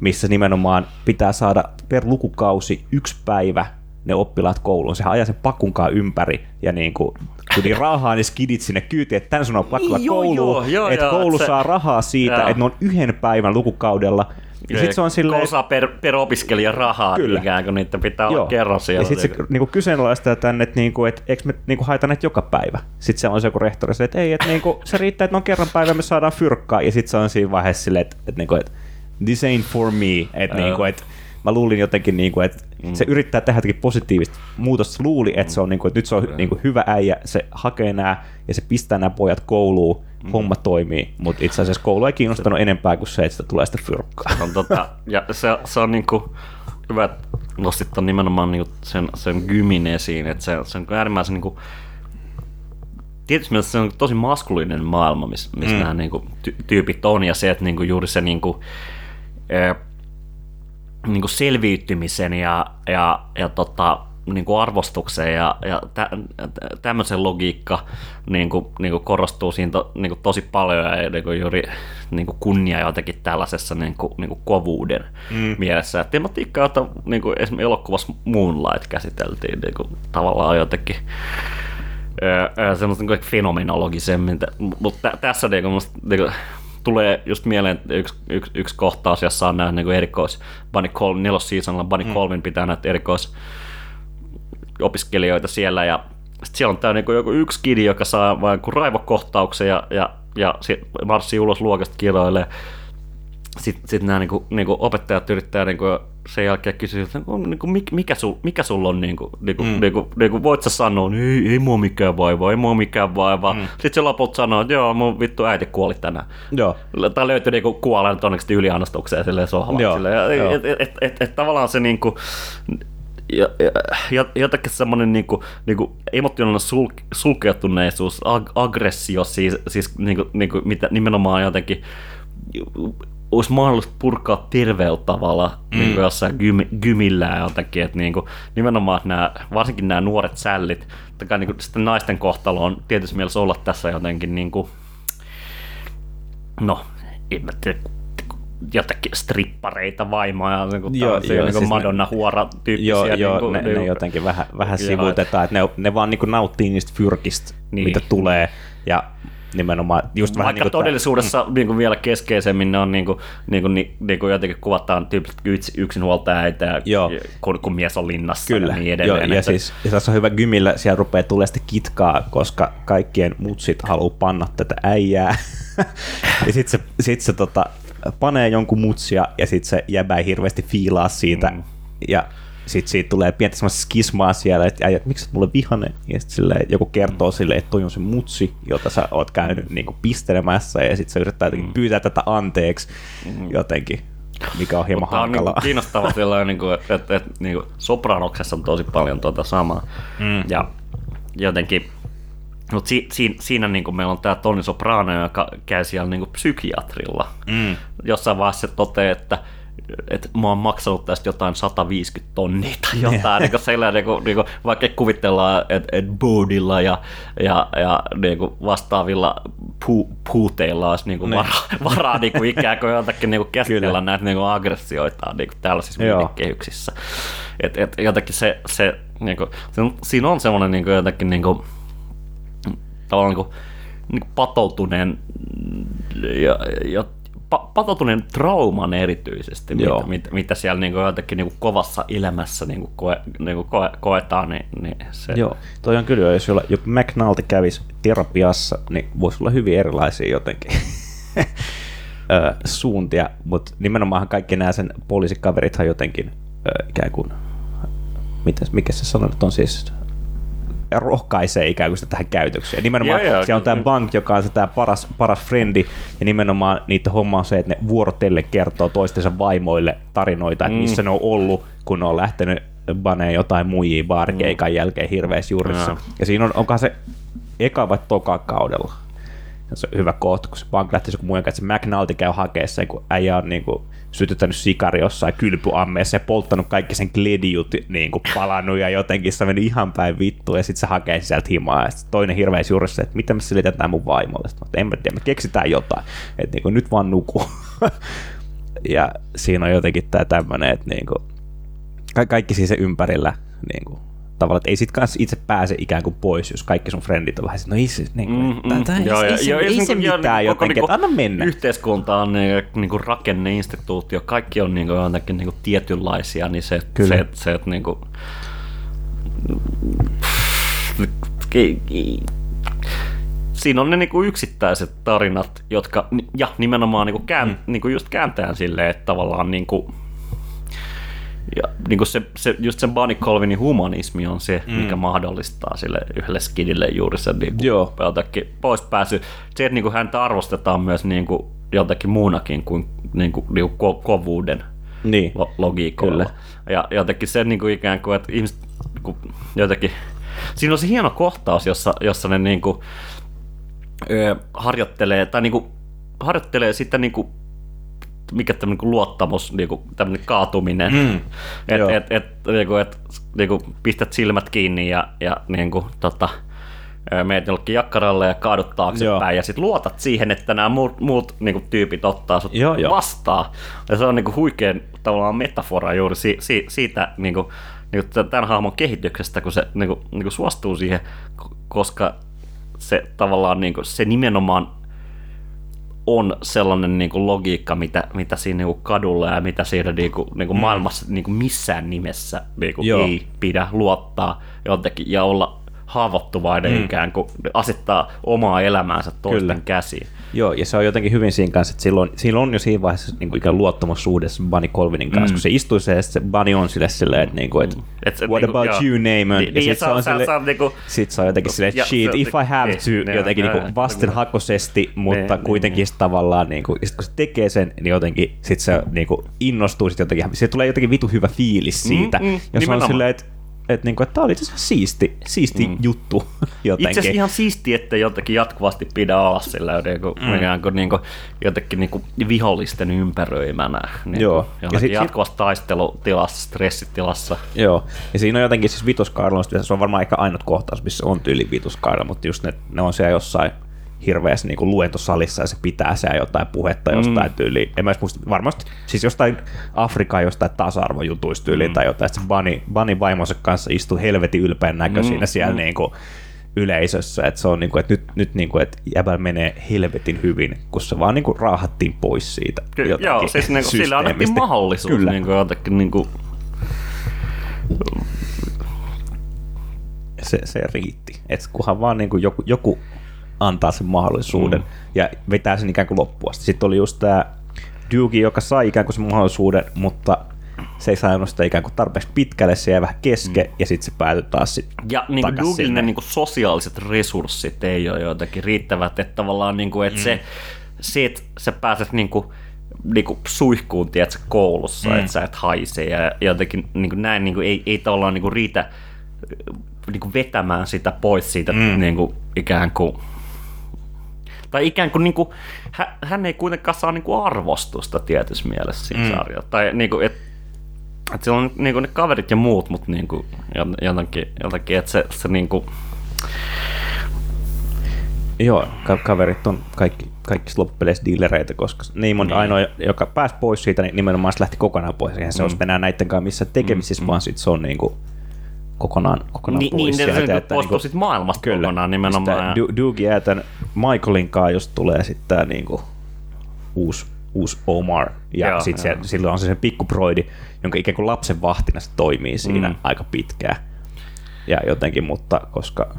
missä nimenomaan pitää saada per lukukausi yksi päivä ne oppilaat kouluun. Sehän ajaa sen pakunkaan ympäri ja niin kuin, kun niin rahaa ne skidit sinne kyytiin, että tämän sun on pakko niin, kouluun, joo, että koulu se... saa rahaa siitä, joo. että ne on yhden päivän lukukaudella ja sit se on silleen... Osa per, per opiskelija rahaa Kyllä. ikään kuin niitä pitää Joo. olla kerran siellä. Ja sitten se niinku kyseenalaistaa tänne, että niinku, et, eikö me niinku haeta näitä joka päivä. Sitten se on se joku rehtori, että ei, että niinku, se riittää, että on kerran päivä me saadaan fyrkkaa. Ja sitten se on siinä vaiheessa silleen, että, että, niinku, että this ain't for me. Että niinku, että mä luulin jotenkin, niin kuin, että mm. se yrittää tehdä jotenkin positiivista muutosta. Luuli, että se on, niin kuin, että nyt se on niin kuin, hyvä äijä, se hakee nämä ja se pistää nämä pojat kouluun, mm. homma toimii, mutta itse asiassa koulu ei kiinnostanut enempää kuin se, että sitä tulee sitä fyrkkaa. On tota, ja se, se on niin kuin, hyvä, että nostit nimenomaan niin sen, sen gymin esiin, että se, se on äärimmäisen niin kuin, tietysti mielessä se on tosi maskuliininen maailma, missä, missä mm. nämä niin kuin, ty- tyypit on, ja se, että niin kuin, juuri se niin kuin, niin kuin selviytymisen ja, ja, ja tota, niin kuin arvostuksen ja, ja tä, tämmöisen logiikka niin kuin, niin kuin korostuu siinä to, niin kuin tosi paljon ja niin kuin juuri niin kuin kunnia jotenkin tällaisessa niin kuin, niin kuin kovuuden mm. mielessä. tematiikka, jota niin kuin esimerkiksi elokuvassa Moonlight käsiteltiin niin kuin, tavallaan jotenkin semmoista niin fenomenologisemmin, mutta tässä niin kuin, niin kuin, tulee just mieleen yksi, yksi, yksi kohtaus, jossa on nämä niin erikois, Bunny Colvin, nelosseasonilla Bunny mm. Colvin pitää näitä erikois opiskelijoita siellä ja sitten siellä on tämä niin joku yksi kidi, joka saa vain raivokohtauksen ja, ja, ja marssii ulos luokasta kiroille. Sitten sit nämä niin kuin, niin kuin opettajat yrittää niin kuin sen jälkeen kysyä, että niin kuin, mikä, sul, mikä sulla on, niin kuin, niin kuin, mm. niin kuin, niin kuin, voit sä sanoa, ei, ei mua mikään vaiva, ei mua mikään vaiva. Mm. Sitten se lopulta sanoo, että joo, mun vittu äiti kuoli tänään. Joo. Tai löytyi niin kuolleen onneksi yliannostukseen silleen sohvalla. Joo. Silleen, joo. Et, et, et, et, et, tavallaan se niin ja, jotenkin semmoinen niinku, niinku emotionaalinen sul, sulkeutuneisuus, ag, aggressio, siis, siis niinku, niinku, mitä nimenomaan jotenkin olisi mahdollista purkaa terveellä tavalla mm. niin kuin jossain gym, gymillään jotenkin, että niin kuin, nimenomaan nämä, varsinkin nämä nuoret sällit, tai niin kuin, sitten naisten kohtalo on tietysti mielessä olla tässä jotenkin niin kuin, no, en mä tiedä, jotenkin strippareita vaimoja, niin joo, joo, niin siis Madonna huora tyyppisiä. Joo, joo niin kuin, ne, niin, ne, jotenkin vähän, vähän sivuutetaan, että ne, ne vaan niin kuin nauttii niistä fyrkistä, niin. mitä tulee, ja nimenomaan just vähän Vaikka niin kuin todellisuudessa mm. niin kuin vielä keskeisemmin ne on niin kuin, niin kuin, niin, niin kuin jotenkin kuvataan tyypillisesti yksin, yksinhuoltaja äitä, Joo. kun, kun, mies on linnassa Kyllä, ja niin Joo, edelleen. ja, että- siis, ja tässä on hyvä gymillä, siellä rupeaa tulee sitten kitkaa, koska kaikkien mutsit haluaa panna tätä äijää. ja sitten se, sit se tota, panee jonkun mutsia ja sitten se jäbä ei hirveästi fiilaa siitä. Mm. Ja sitten siitä tulee pientä semmoista skismaa siellä, että äijä, miksi oot mulle vihanen? Ja sitten silleen, joku kertoo sille, että toi on se mutsi, jota sä oot käynyt niin pistelemässä, ja sitten se yrittää jotenkin pyytää tätä anteeksi jotenkin, mikä on hieman Mutta on niin hankalaa. kuin kiinnostavaa sillä niin kuin, että, että, että niin kuin Sopranoksessa on tosi paljon tuota samaa. Mm. Ja jotenkin, mutta si, si, siinä niin meillä on tämä Toni Soprano, joka käy siellä niin psykiatrilla. Mm. Jossain vaiheessa se toteaa, että että mä oon maksanut tästä jotain 150 tonnia tai jotain, niin sellainen, niin kuin, niin kuin, vaikka kuvitellaan, että et Boodilla ja, ja, ja niin kuin vastaavilla pu, puuteilla olisi niin kuin varaa, varaa niin kuin ikään kuin jotakin niin kuin käsitellä Kyllä. näitä niin kuin aggressioita niin kuin tällaisissa Joo. viitekehyksissä. Et, et jotenkin se, se, niin kuin, siinä on semmoinen niin kuin jotenkin niin kuin, tavallaan niin kuin, niin kuin patoutuneen ja, ja pa, patoutuneen trauman erityisesti, Joo. mitä, mitä, mitä siellä niin kuin jotenkin niin kuin kovassa elämässä niin kuin koe, niin kuin koe, koetaan, niin, niin se, Joo, toi on kyllä, jos jolla, joku McNulty kävisi terapiassa, niin voisi olla hyvin erilaisia jotenkin suuntia, mutta nimenomaan kaikki nämä sen poliisikaverithan jotenkin ikään kuin, mitäs, mikä se sana nyt on siis, rohkaisee ikään kuin sitä tähän käytökseen. Nimenomaan Joo, joo, siellä on tämä. Bank, joka on se tämä paras, paras frendi, ja nimenomaan niiden homma on se, että ne vuorotelle kertoo toistensa vaimoille tarinoita, että missä ne on ollut, kun ne on lähtenyt baneen jotain muijia baarikeikan jälkeen hirveässä juurissa. Joo. Ja siinä on, onkaan se eka vai toka kaudella. Se on hyvä kohta, kun se lähti joku muun kanssa, että McNulty käy sen, kun äijä on niin kuin, sytyttänyt sikari jossain kylpyammeessa ja polttanut kaikki sen glediut niin kuin, palannut ja jotenkin se meni ihan päin vittu ja sitten se hakee sieltä himaa ja toinen hirveä juurissa, että mitä me selitetään mun vaimolle. Sitten, en mä tiedä, me keksitään jotain, että niin nyt vaan nuku. ja siinä on jotenkin tämä tämmöinen, että niin kuin, ka- kaikki siis se ympärillä niin kuin, tavallaan, että ei sit kanssa itse pääse ikään kuin pois, jos kaikki sun frendit on vähän no ei se, niin kuin, mm, mm, ei, Joo, ei, se, joo, ei se se niinku- joo, mitään niinku jotenkin, että niinku anna mennä. Yhteiskunta on niin, niin kuin rakenneinstituutio, kaikki on niin kuin jotenkin niin kuin tietynlaisia, niin se, Kyllä. se, se että niin kuin, siinä on ne niin kuin yksittäiset tarinat, jotka, ja nimenomaan niin kuin kään, mm. niin kuin just kääntään silleen, että tavallaan niin kuin, ja niin kuin se, se, just sen Bunny Colvinin humanismi on se, mm. mikä mahdollistaa sille yhdelle skidille juuri sen niin kuin Joo. jotakin pois pääsy. Se, että niin kuin häntä arvostetaan myös niin kuin jotakin muunakin kuin, niin kuin, niin kuin ko- kovuuden Niin. lo- logiikoilla. Kyllä. Ja jotenkin se niin kuin ikään kuin, että ihmiset niin kuin, jotenkin... Siinä on se hieno kohtaus, jossa, jossa ne niin kuin, ö, harjoittelee, tai niin kuin, harjoittelee sitä niin kuin, mikä tämmöinen niin luottamus, niin kuin, tämmöinen kaatuminen. Mm, että et, et, niin kuin, et, niin kuin, pistät silmät kiinni ja, ja niin kuin, tota, meet jollekin jakkaralle ja kaadut Joo. taaksepäin ja sitten luotat siihen, että nämä muut, muut niin kuin, tyypit ottaa sut Joo, vastaan. Ja se on niin kuin, huikean tavallaan metafora juuri si, si, siitä niin kuin, niin kuin tämän hahmon kehityksestä, kun se niin kuin, niin kuin suostuu siihen, ko- koska se tavallaan niin kuin, se nimenomaan on sellainen niin kuin logiikka, mitä, mitä siinä niin kuin kadulla ja mitä siinä niin kuin, niin kuin maailmassa niin kuin missään nimessä niin kuin Joo. ei pidä luottaa jotenkin ja olla haavoittuvainen mm. ikään kuin asettaa omaa elämäänsä toisten Kyllä. Kyllä. käsiin. Joo, ja se on jotenkin hyvin siinä kanssa, että silloin, silloin on jo siinä vaiheessa niin kuin ikään luottamussuhde Bunny Colvinin kanssa, mm. kun se istuu se, ja sit se Bunny on sille silleen, että, niin kuin, että Et se what niinku- about joo. you, Naaman? Niin, niin, ja se on- se on- se on niinku- sit se on jotenkin silleen, että shit, if I have niin, to, niin, jotenkin joo, niin joo, vastenhakoisesti, mutta niin, kuitenkin sit tavallaan, niin kuin, sit kun se tekee sen, niin jotenkin sit se niin kuin, innostuu sit jotenkin, se tulee jotenkin vitu hyvä fiilis siitä, Mm, mm, ja se on silleen, että että niinku, että tämä oli itse asiassa siisti, siisti mm. juttu jotenkin. Itse asiassa ihan siistiä, että jotenkin jatkuvasti pidä olla sillä kuin, mm. ikään kuin, niin kuin, jotenkin niin kuin vihollisten ympäröimänä. Niin Joo. Ja sit- jatkuvassa taistelutilassa, stressitilassa. Joo, ja siinä on jotenkin siis vitoskaarella, se on varmaan ehkä ainut kohtaus, missä on tyyli vitoskaarella, mutta just ne, ne on siellä jossain hirveässä niin kuin luentosalissa ja se pitää siellä jotain puhetta jostain mm. tyyliin. En mä muista, varmasti siis jostain Afrikan jostain tasa-arvojutuista tyyliin mm. tai jotain, että se Bunny, Bunny vaimonsa kanssa istuu helvetin ylpeän näköisinä mm. siellä mm. niin kuin, yleisössä, että se on niin kuin, että nyt, nyt niin kuin, että jäbä menee helvetin hyvin, kun se vaan niin kuin raahattiin pois siitä. Ky- joo, siis niinku, sillä annettiin mahdollisuus Kyllä. niinku, jotenkin niinku, se, se riitti. Et kunhan vaan niin kuin joku, joku antaa sen mahdollisuuden mm. ja vetää sen ikään kuin loppuun asti. Sitten oli just tämä Duke, joka sai ikään kuin sen mahdollisuuden, mutta se ei saanut sitä ikään kuin tarpeeksi pitkälle, se jäi vähän kesken mm. ja sitten se päätyi taas sit Ja niin kuin Dugin sinne. ne niin kuin sosiaaliset resurssit ei ole jotenkin riittävät, että tavallaan niin kuin, että mm. se, se, että sä pääset niin kuin, niin kuin suihkuun tiedätkö, koulussa, mm. että sä et haise ja jotenkin niin kuin näin niin kuin, ei, ei tavallaan niin kuin riitä niin kuin vetämään sitä pois siitä mm. niin kuin, ikään kuin tai ikään kuin, niin kuin hän, ei kuitenkaan saa niin kuin arvostusta tietyssä mielessä siinä mm. sarjassa. Tai niin kuin, että että siellä on niin kuin ne kaverit ja muut, mutta niin kuin, jotenkin, jotenkin, että se, se niin kuin, Joo, ka- kaverit on kaikki, kaikki loppupeleissä dealereita, koska Neimon niin. ainoa, joka pääsi pois siitä, niin nimenomaan se lähti kokonaan pois. Eihän se mm. olisi enää näiden kanssa missä tekemisissä, mm. vaan sit se on niinku kokonaan, kokonaan niin, pois niin sieltä. ne, ne että poistuu niinku- sit maailmasta Kyllä. kokonaan nimenomaan. Sitä Duke jää tämän Michaelin kanssa, jos tulee sitten tämä niinku uusi, uusi Omar. Ja Joo, sitten joo. silloin on se, se pikkuproidi, jonka ikään kuin lapsen vahtina se toimii siinä Mm. aika pitkään. Ja jotenkin, mutta koska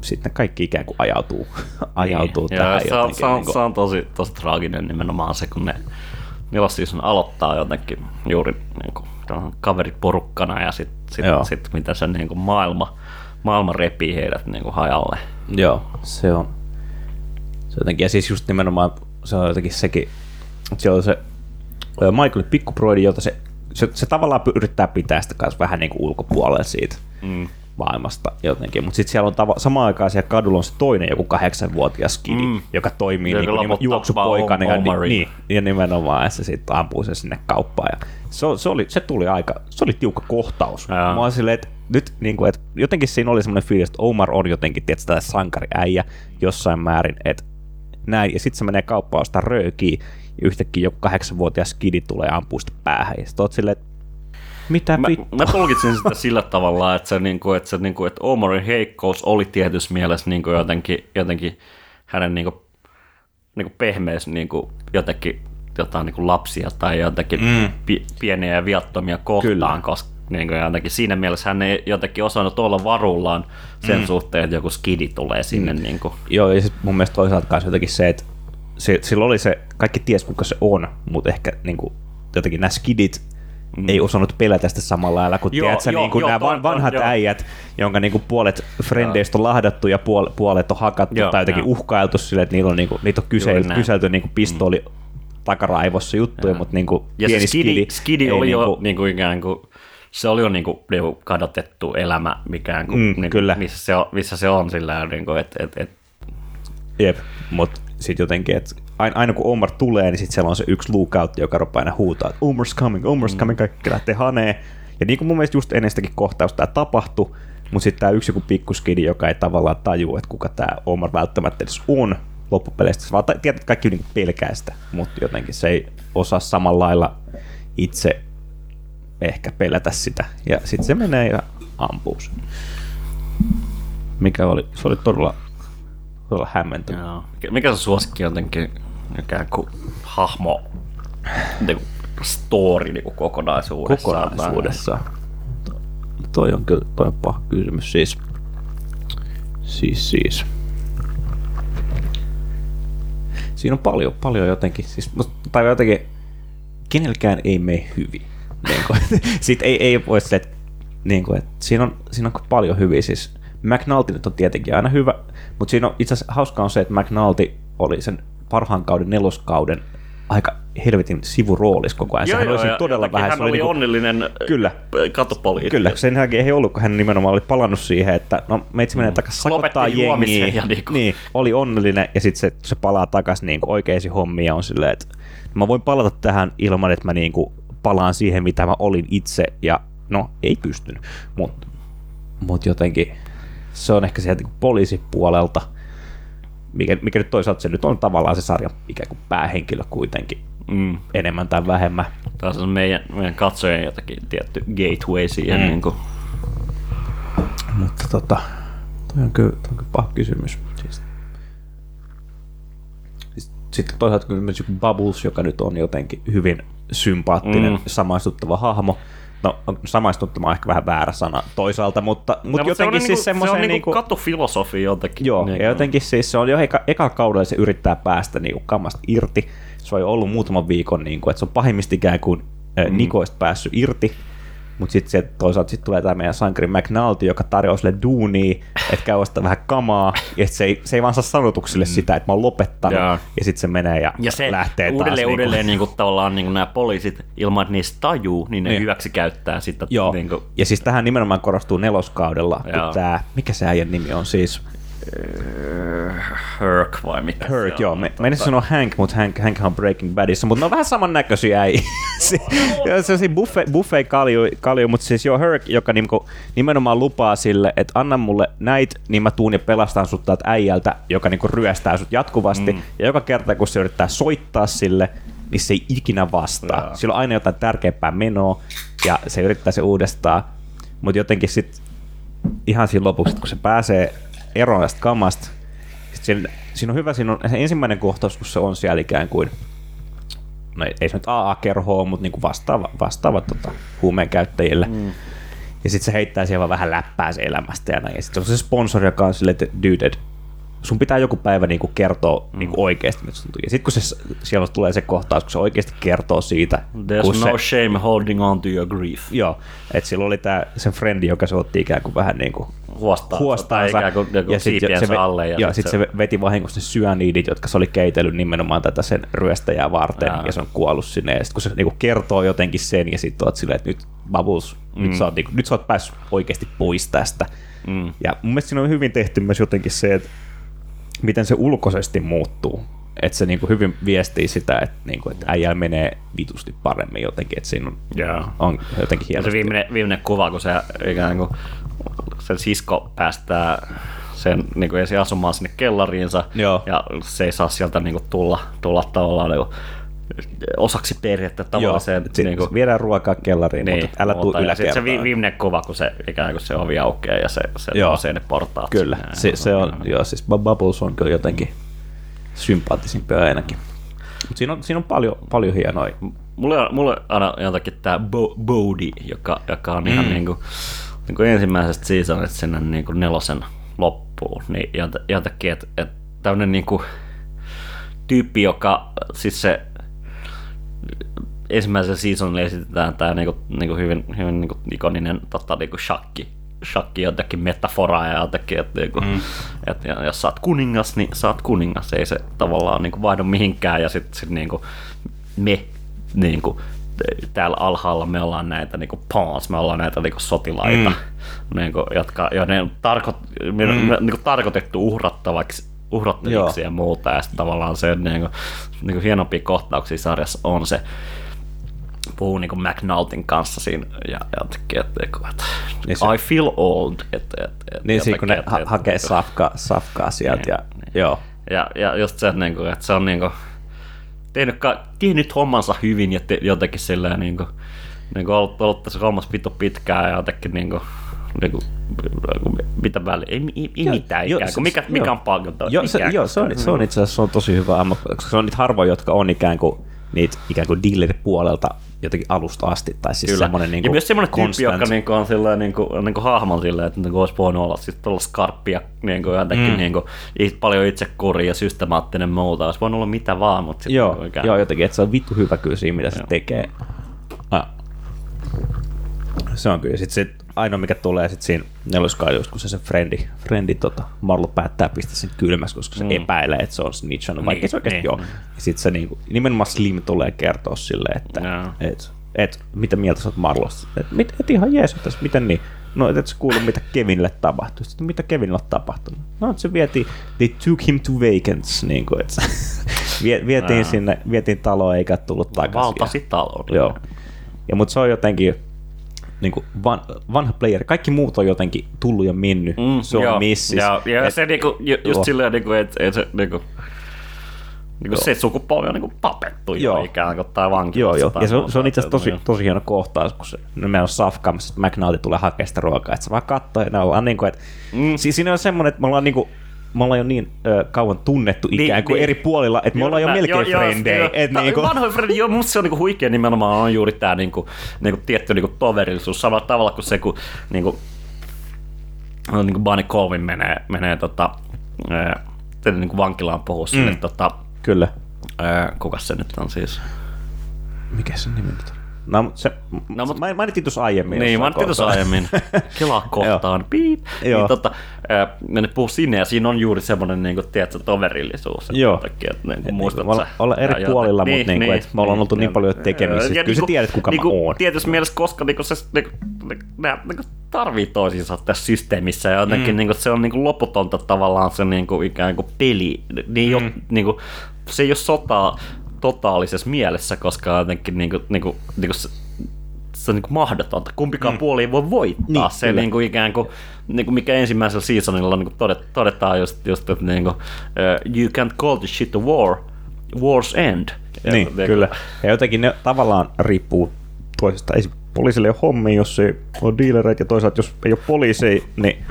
sitten kaikki ikään kuin ajautuu, ajautuu Niin. tähän Ja se, on, jotenkin. se, on, niinku- se on tosi, tosi traaginen nimenomaan se, kun ne Nelos season aloittaa jotenkin juuri niin kuin, kaverit porukkana ja sitten sit, Joo. sit, mitä se niin kuin maailma, maailma repii heidät niin kuin hajalle. Joo, se on. Se jotenkin, ja siis just nimenomaan se on jotenkin sekin, että siellä on se Michael pikkuproidi, jolta se, se, se tavallaan yrittää pitää sitä kanssa vähän niin kuin ulkopuolella siitä Mm. Maailmasta jotenkin, mutta sitten siellä on tava, samaan aikaan siellä kadulla on se toinen joku kahdeksanvuotias kidi, Mm. joka toimii Joka niin kuin juoksupoikana ja, ni, niin, ja nimenomaan ja se sitten ampuu sen sinne kauppaan. Ja se, se, oli, se tuli aika, se oli tiukka kohtaus. Joo. Mä silleen, että nyt niin kuin, että jotenkin siinä oli semmoinen fiilis, että Omar on jotenkin tietysti tällainen sankariäijä jossain määrin, että näin, ja sitten se menee kauppaan ostaa röökiä, ja yhtäkkiä joku kahdeksanvuotias kidi tulee ampuu sitä päähän, ja sitten oot silleen, että mitä Mä, mä tulkitsin sitä sillä tavalla, että, se, niin kuin, että, se, niin kuin, että Omarin heikkous oli tietyssä mielessä niin kuin jotenkin, jotenkin hänen niin kuin, niin kuin pehmeys niin kuin jotenkin jotain niin kuin lapsia tai jotenkin mm. pi, pieniä ja viattomia kohtaan, Kyllä. koska niin kuin jotenkin siinä mielessä hän ei jotenkin osannut olla varullaan sen mm. suhteen, että joku skidi tulee sinne. Mm. Niin kuin. Joo, ja sitten mun mielestä toisaalta kanssa jotenkin se, että se, sillä oli se, kaikki ties kuka se on, mutta ehkä niin kuin, jotenkin nämä skidit mm. ei osannut pelätä sitä samalla lailla kuin Joo, tiedätkö, joo, niin kuin joo, nämä van, vanhat joo. äijät, jonka niin kuin puolet frendeistä on lahdattu ja puol, puolet on hakattu Joo, tai jotenkin joo. uhkailtu sille, että niillä on, niin kuin, niitä on kyselty, kyselty niin kuin pistooli takaraivossa juttuja, mutta niin kuin Ja pieni skidi, skidi, skidi oli jo niinku- niin kuin ikään kuin, se oli jo niin kuin, niin kuin kadotettu elämä, mikään kuin, Mm, niin kuin, kyllä. Missä, se on, missä se on sillä niin kuin, että, että, että Jep, mutta sitten jotenkin, että aina, aina kun Omar tulee, niin sitten siellä on se yksi lookout, joka rupeaa aina huutaa, että Omar's coming, Omar's Mm. coming, kaikki lähtee haneen. Ja niin kuin mun mielestä just ennen sitäkin kohtausta tämä tapahtui, mutta sitten tämä yksi joku pikkuskidi, joka ei tavallaan tajua, että kuka tämä Omar välttämättä edes on loppupeleistä. Vaan tietää, että kaikki niinku pelkää sitä, mutta jotenkin se ei osaa samalla lailla itse ehkä pelätä sitä. Ja sitten se menee ja ampuu sen. Mikä oli, se oli todella, todella hämmentävä. Mikä se suosikki jotenkin ikään kuin hahmo, niin kuin story niin kuin kokonaisuudessaan? kokonaisuudessaan. Toi on kyllä toi on paha kysymys. Siis, siis, siis. Siinä on paljon, paljon jotenkin, siis, tai jotenkin, kenelläkään ei mene hyvin. Niin kuin, sit ei, ei voi se, niin kuin, että siinä, on, siinä on paljon hyviä. Siis McNulty nyt on tietenkin aina hyvä, mutta siinä on itse asiassa hauskaa on se, että McNulty oli sen parhaan kauden neloskauden aika helvetin sivuroolissa koko ajan. Joo, Sehän joo, oli ja todella vähän. Hän se oli, niinku- onnellinen Kyllä. katopoliitti. Kyllä, sen jälkeen ei ollut, kun hän nimenomaan oli palannut siihen, että no meitsi menee takaisin sakottaa jengiä. ja niinku- Niin, oli onnellinen ja sitten se, se palaa takaisin niin oikeisiin hommiin ja on silleen, että mä voin palata tähän ilman, että mä niin kuin palaan siihen, mitä mä olin itse ja no ei pystynyt, mutta mut jotenkin se on ehkä sieltä niin poliisipuolelta, mikä, mikä nyt toisaalta se nyt on tavallaan se sarjan ikään kuin päähenkilö kuitenkin Mm. enemmän tai vähemmän. Taas on meidän, meidän katsojien jotakin tietty gateway siihen. Mm. Niin kuin, Mutta tota, Toi on kyllä, toi on kyllä paha kysymys. Siis. Siis Sitten toisaalta kyllä myös joku Bubbles, joka nyt on jotenkin hyvin sympaattinen, mm. samaistuttava hahmo. No, samaistuttava on ehkä vähän väärä sana toisaalta, mutta, mutta No, jotenkin se on siis niinku, semmoisen... se on niinku niinku, katufilosofia jotenkin. Joo, niinku. ja jotenkin siis se on jo eka, eka kaudella se yrittää päästä niinku kammasta irti. Se on jo ollut muutaman viikon, niinku, että se on pahimmista ikään kuin mm. Nikoista päässyt irti. Mutta sitten toisaalta sit tulee tämä meidän sankari McNulty, joka tarjoaa sille duunia, että käy ostaa vähän kamaa, ja se ei, se ei vaan saa sanotuksille mm. sitä, että mä oon lopettanut, Joo. ja sitten se menee ja, Ja se lähtee uudelleen, taas. uudelleen niin kuin, tavallaan niin kuin nämä poliisit, ilman että niistä tajuu, niin ne Niin. hyväksi käyttää sitä. Joo, Niin kuin, ja siis tähän nimenomaan korostuu neloskaudella, tämä, mikä se äijän nimi on siis? Herc vai mikä se joo. Me, meidän sanoa Hank, mutta Hank, Hank on Breaking Badissa, mutta ne on vähän samannäköisiä äi. se, se on siinä buffet, buffet kalju, kalju, mutta siis joo, Herc, joka niinku, nimenomaan lupaa sille, että anna mulle näitä, niin mä tuun ja pelastan sut täältä äijältä, joka niinku ryöstää sut jatkuvasti. Mm. Ja joka kerta, kun se yrittää soittaa sille, niin se ei ikinä vastaa. Joo. Sillä on aina jotain tärkeämpää menoa, ja se yrittää se uudestaan. Mutta jotenkin sitten ihan siinä lopuksi, kun se pääsee eroon tästä kamasta, siinä, siinä on hyvä, siinä on se ensimmäinen kohtaus, kun se on siellä ikään kuin, no ei, ei se nyt AA-kerhoa, mutta niinku vastaava, vastaava tota, huumeen käyttäjille. Mm. Ja sitten se heittää siellä vaan vähän läppää se elämästä ja näin. Ja sitten on se sponsori, joka on silleen, että dude, sun pitää joku päivä niinku kertoa mm. niinku oikeasti, mitä sun Ja sitten kun se, siellä tulee se kohtaus, kun se oikeasti kertoo siitä, There's no se, shame holding on to your grief. Joo, että sillä oli tää, sen frendi, joka se otti ikään kuin vähän niin kuin Huostaa, huostaansa. ikään kuin, joku ja sitten se, alle. Ja, Ja ja sit sit se veti vahingossa ne syaniidit, jotka se oli keitellyt nimenomaan tätä sen ryöstäjää varten, Jaa. ja se on kuollut sinne. Ja sitten kun se niinku kertoo jotenkin sen, ja sitten oot silleen, että nyt Bubbles, mm. nyt, sä oot, niinku, nyt sä oot päässyt oikeasti pois tästä. Mm. Ja mun mielestä siinä on hyvin tehty myös jotenkin se, että miten se ulkoisesti muuttuu. Että se niinku hyvin viestii sitä, että, niinku, että äijällä menee vitusti paremmin jotenkin, että siinä on, Joo. on jotenkin Ja se hienosti. viimeinen, viimeinen kuva, kun se ikään kuin sen sisko päästää sen niin kuin asumaan sinne kellariinsa, Joo. ja se ei saa sieltä niin kuin tulla, tulla tavallaan niin kuin osaksi perhettä Joo, tavallaan se, että niin kuin, viedään ruokaa kellariin, niin, mutta älä tuu sit se vi- yläkertaan. viimeinen kuva, kun se ikään kuin se ovi aukeaa ja se, se Joo. nousee ne portaat. Kyllä, sinne. se, se on, joo, siis Bubbles on kyllä jotenkin sympaattisimpia ainakin. Mut siinä on, siinä on paljon, paljon hienoja. Mulle on, mulle aina jotenkin tämä Bo- Bodhi, joka, joka on ihan mm. niinku, niinku ensimmäisestä seasonista sinne niinku nelosen loppuun, niin jotenkin, että et tämmöinen niinku tyyppi, joka siis se ensimmäisellä seasonilla esitetään tämä niinku, niinku hyvin, hyvin niinku ikoninen tota, niinku shakki, shakki jotenkin metafora ja jotenkin, että niinku, mm. et, ja, jos sä oot kuningas, niin sä oot kuningas, ei se tavallaan niinku vaihdu mihinkään ja sitten sit, niinku, me niinku, täällä alhaalla me ollaan näitä niinku pawns, me ollaan näitä niinku sotilaita, mm. niinku, jotka, joiden on tarko, mm. niinku, tarkoitettu uhrattavaksi uhrattaviksi Joo. ja muuta, ja sitten tavallaan se niinku, niinku hienompia kohtauksia sarjassa on se, puhuu niinku McNultin kanssa siinä, ja jotenkin, että, että, että Niin se- I feel old, että, että, että Niin siinä kun ne jotenkin, ha- että- hakee että- safkaa, safkaa sieltä. Niin, Ja, niin. joo. ja, ja just se, että, niinku, että se on niinku, tehnyt, ka- tehnyt hommansa hyvin ja te, jotenkin silleen niinku, niinku ollut, ollut tässä hommassa vitu pitkään ja jotenkin niinku, niinku, mitä väliä, ei, ei, ei mitään joo, ikään kuin, mikä, mikä on paljon Joo, se, joo se, on, se on itse asiassa se on tosi hyvä amma, koska se on niitä harvoja, jotka on ikään kuin niitä ikään kuin dealer-puolelta jotenkin alusta asti. Tai siis Kyllä. semmoinen niin ja myös semmoinen tyyppi, joka niinku on sillä niinku, niinku hahmon silleen, että niinku olisi voinut olla siis tuolla skarppia niinku jotenkin mm. niinku, it- paljon itsekuria ja systemaattinen muuta. Olisi voinut olla mitä vaan, mutta sitten Joo, niinku ikään- joo, jotenkin, että se on vittu hyvä kyllä siinä, mitä se Joo. tekee. Ah. Se on kyllä. Sitten se ainoa, mikä tulee sitten siinä neloskaudella, kun se sen frendi, frendi tota, Marlo päättää pistää sen kylmäksi, koska se mm. epäilee, että se on snitchannut, vaikka Niin, se oikeasti niin. joo. Ja sitten se niinku, nimenomaan Slim tulee kertoa sille, että Joo. et, et, mitä mieltä sä oot Marlosta. Et, mit, et ihan jees, että miten niin. No, et, et sä kuulu, mitä Kevinille tapahtui. Sitten, mitä Kevinille on tapahtunut? No, se vietiin, they took him to vacants, niin kuin, vie- vietiin sinne, vietiin taloon eikä tullut takaisin. valtasi talouden. Joo. Ja mutta se on jotenkin niin kuin van, vanha player. Kaikki muut on jotenkin tullut ja mennyt. Mm, se on joo, missis. Joo, ja Et- se niinku, ju, just joo. silleen, niinku, että et se niinku, niin kuin se sukupolvi on niin kuin tapettu jo ikään kuin, tai vankilassa. Joo, joo. Ja se on, se on itse asiassa tosi, tosi hieno kohtaus, kun se, no meillä on safkaamassa, että McNaughty tulee hakemaan sitä ruokaa, että se vaan katsoo ja ne on vaan niin kuin, että mm. siis siinä on semmoinen, että me ollaan niin kuin, me ollaan jo niin ö, kauan tunnettu Niin, ikään kuin niin. eri puolilla, että me ollaan jo melkein joo, frendejä. joo. että Tää- niinku, Vanhoja frendejä, joo, musta se on niinku huikea nimenomaan on juuri tämä niinku, niinku tietty niinku toverillisuus samalla tavalla kuin se, kun niinku, no, niinku Bunny Colvin menee, menee tota, ää, niinku vankilaan puhuu Mm. tota, Kyllä. ää, kuka se nyt on siis? Mikä se nimi nyt on? No, se, No, mut- mutta mainittiin tuossa aiemmin. Niin, ajattelin tuossa aiemmin. Kelaa kohtaan, piip. Joo. Niin, tota, ää, ne puhuu sinne ja siinä on juuri semmoinen, niin kuin, tiedätkö, toverillisuus. Joo. jotenkin, Että, niin kuin, muistat niinku, sä- olla- olla eri ja puolilla, jotain- mut niinku, et me ollaan oltu niin paljon tekemisissä, kyllä sä tiedät, kuka mä niinku, oon. Tietysti mielessä, koska niinku, se, niinku, nämä niinku, tarvii toisiinsa tässä systeemissä ja jotenkin mm. niinku, se on niinku, loputonta tavallaan se niinku, ikään kuin peli. Niin, jo, niinku, se ei ole sotaa totaalisessa mielessä, koska jotenkin niinku, niinku, niinku, se, se on niin mahdotonta. Kumpikaan mm. puoli ei voi voittaa. Niin, Niin, se kyllä. niin kuin ikään kuin, niin kuin mikä ensimmäisellä seasonilla niin kuin todet, todetaan just, just että niin kuin, uh, you can't call this shit a war, war's end. Ja Niin, niin kyllä. Ja jotenkin ne tavallaan riippuu toisesta. Ei poliisille ole hommia, jos ei ole dealereita, ja toisaalta jos ei ole poliiseja, niin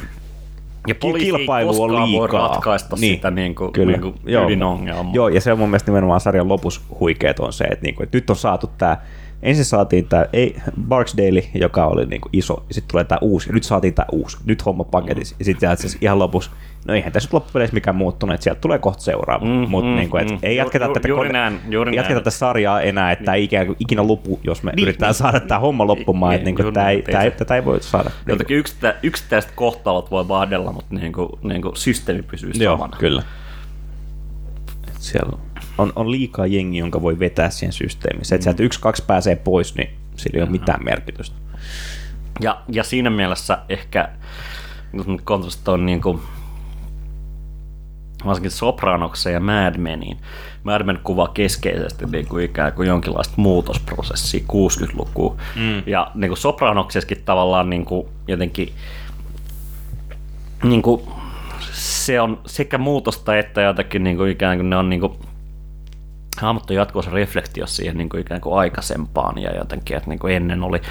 Ja kilpailu on koskaan voi liikaa. ratkaista Niin, sitä niin kuin, kyllä. niin kuin Joo. ydinongelmaa. Joo, ja se on mun mielestä nimenomaan sarjan lopussa huikeet on se, että, niinku, että nyt on saatu tämä, ensin saatiin tämä ei, Barksdale, joka oli niinku iso, ja sitten tulee tämä uusi, ja nyt saatiin tämä uusi, nyt homma paketissa, ja sitten siis ihan lopussa, no eihän tässä nyt loppupeleissä mikään muuttunut, että sieltä tulee kohta seuraava, Mm, mutta mm, niinku, et mm. ei jatketa Ju- tätä, juuri näin, juuri jatketa näin. tätä sarjaa enää, että tämä ei ikään kuin ikinä lopu, jos me Niin, yritetään niin. saada tämä homma loppumaan, Niin, että niinku, tämä ei, tää ei, tätä ei voi saada. Jotenkin yksittä, yksittäiset kohtalot voi vaahdella, mutta niin kuin, niin kuin systeemi pysyy Joo, samana. kyllä. Et siellä on, on liikaa jengi, jonka voi vetää siihen systeemiin. Se, että sieltä yksi, kaksi pääsee pois, niin sillä ei ole mitään merkitystä. Ja, ja siinä mielessä ehkä kun on niin kuin, varsinkin Sopranokseen ja Mad Meniin. Mad Men kuvaa keskeisesti niin kuin ikään kuin jonkinlaista muutosprosessia 60-lukuun. Mm. Ja niin kuin Sopranoksessakin tavallaan niin kuin jotenkin niin kuin, se on sekä muutosta että jotakin niin kuin ikään kuin ne on niin kuin, hahmot on jatkuvassa reflektio siihen niin kuin ikään kuin aikaisempaan ja jotenkin, että niin kuin ennen oli,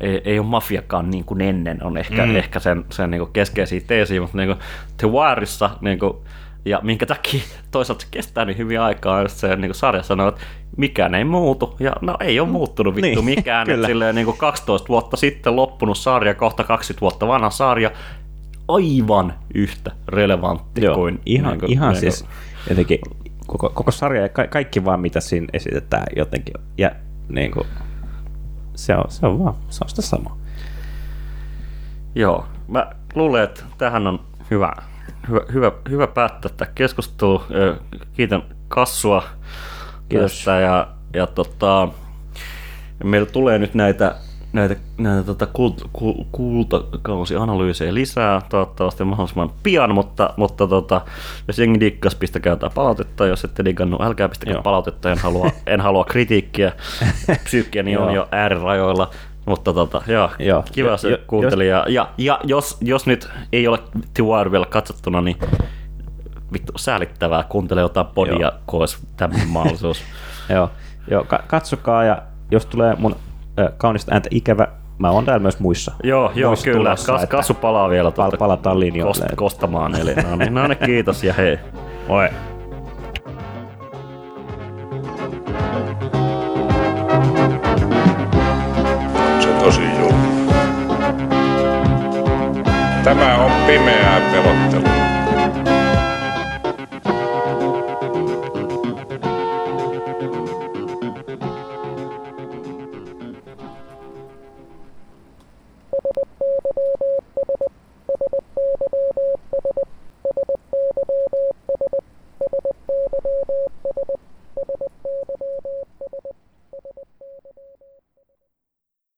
ei, ei ole mafiakaan niin kuin ennen, on ehkä, mm. ehkä sen, sen niin kuin keskeisiä teesiä, mutta niin kuin The Wireissa, niin kuin, ja minkä takia toisaalta se kestää niin hyvin aikaa, jos se niin kuin sarja sanoo, että mikään ei muutu, ja no ei ole muuttunut vittu Niin, mikään, kyllä. että silleen niin kuin 12 vuotta sitten loppunut sarja, kohta 20 vuotta vanha sarja, aivan yhtä relevantti Joo, kuin ihan, niin kuin, ihan niin kuin- siis jotenkin koko, koko sarja ja ka- kaikki vaan mitä siinä esitetään jotenkin. Ja niin kuin, se, on, se on vaan, se on sitä samaa. Joo, mä luulen, että tähän on hyvä, hyvä, hyvä, hyvä päättää tämä keskustelu. Kiitän Kassua Kiitos. tästä ja, ja tota, meillä tulee nyt näitä, näitä, näitä tota kult, kul, kultakausianalyysejä lisää, toivottavasti mahdollisimman pian, mutta, mutta tota, jos jengi dikkas, pistäkää jotain palautetta, jos ette digannut, älkää pistäkää Joo. palautetta, en halua, en halua kritiikkiä, psyykkiäni on jo äärirajoilla, mutta tota, joo, Joo. kiva se jo- kuunteli. Ja, ja, ja jos, jos nyt ei ole The Wire vielä katsottuna, niin vittu säälittävää, kuuntele jotain podia, Joo. kun olisi tämmöinen mahdollisuus. Joo, joo ka- katsokaa ja jos tulee mun ö, kaunista ääntä ikävä, mä oon täällä myös muissa. joo, joo, muissa kyllä. tulossa, Kas, kassu palaa vielä pal- palataan linjoille. kost, kostamaan. Eli, no niin, no niin, kiitos ja hei. Moi. Se tosi julma. Tämä on pimeää pelottelua.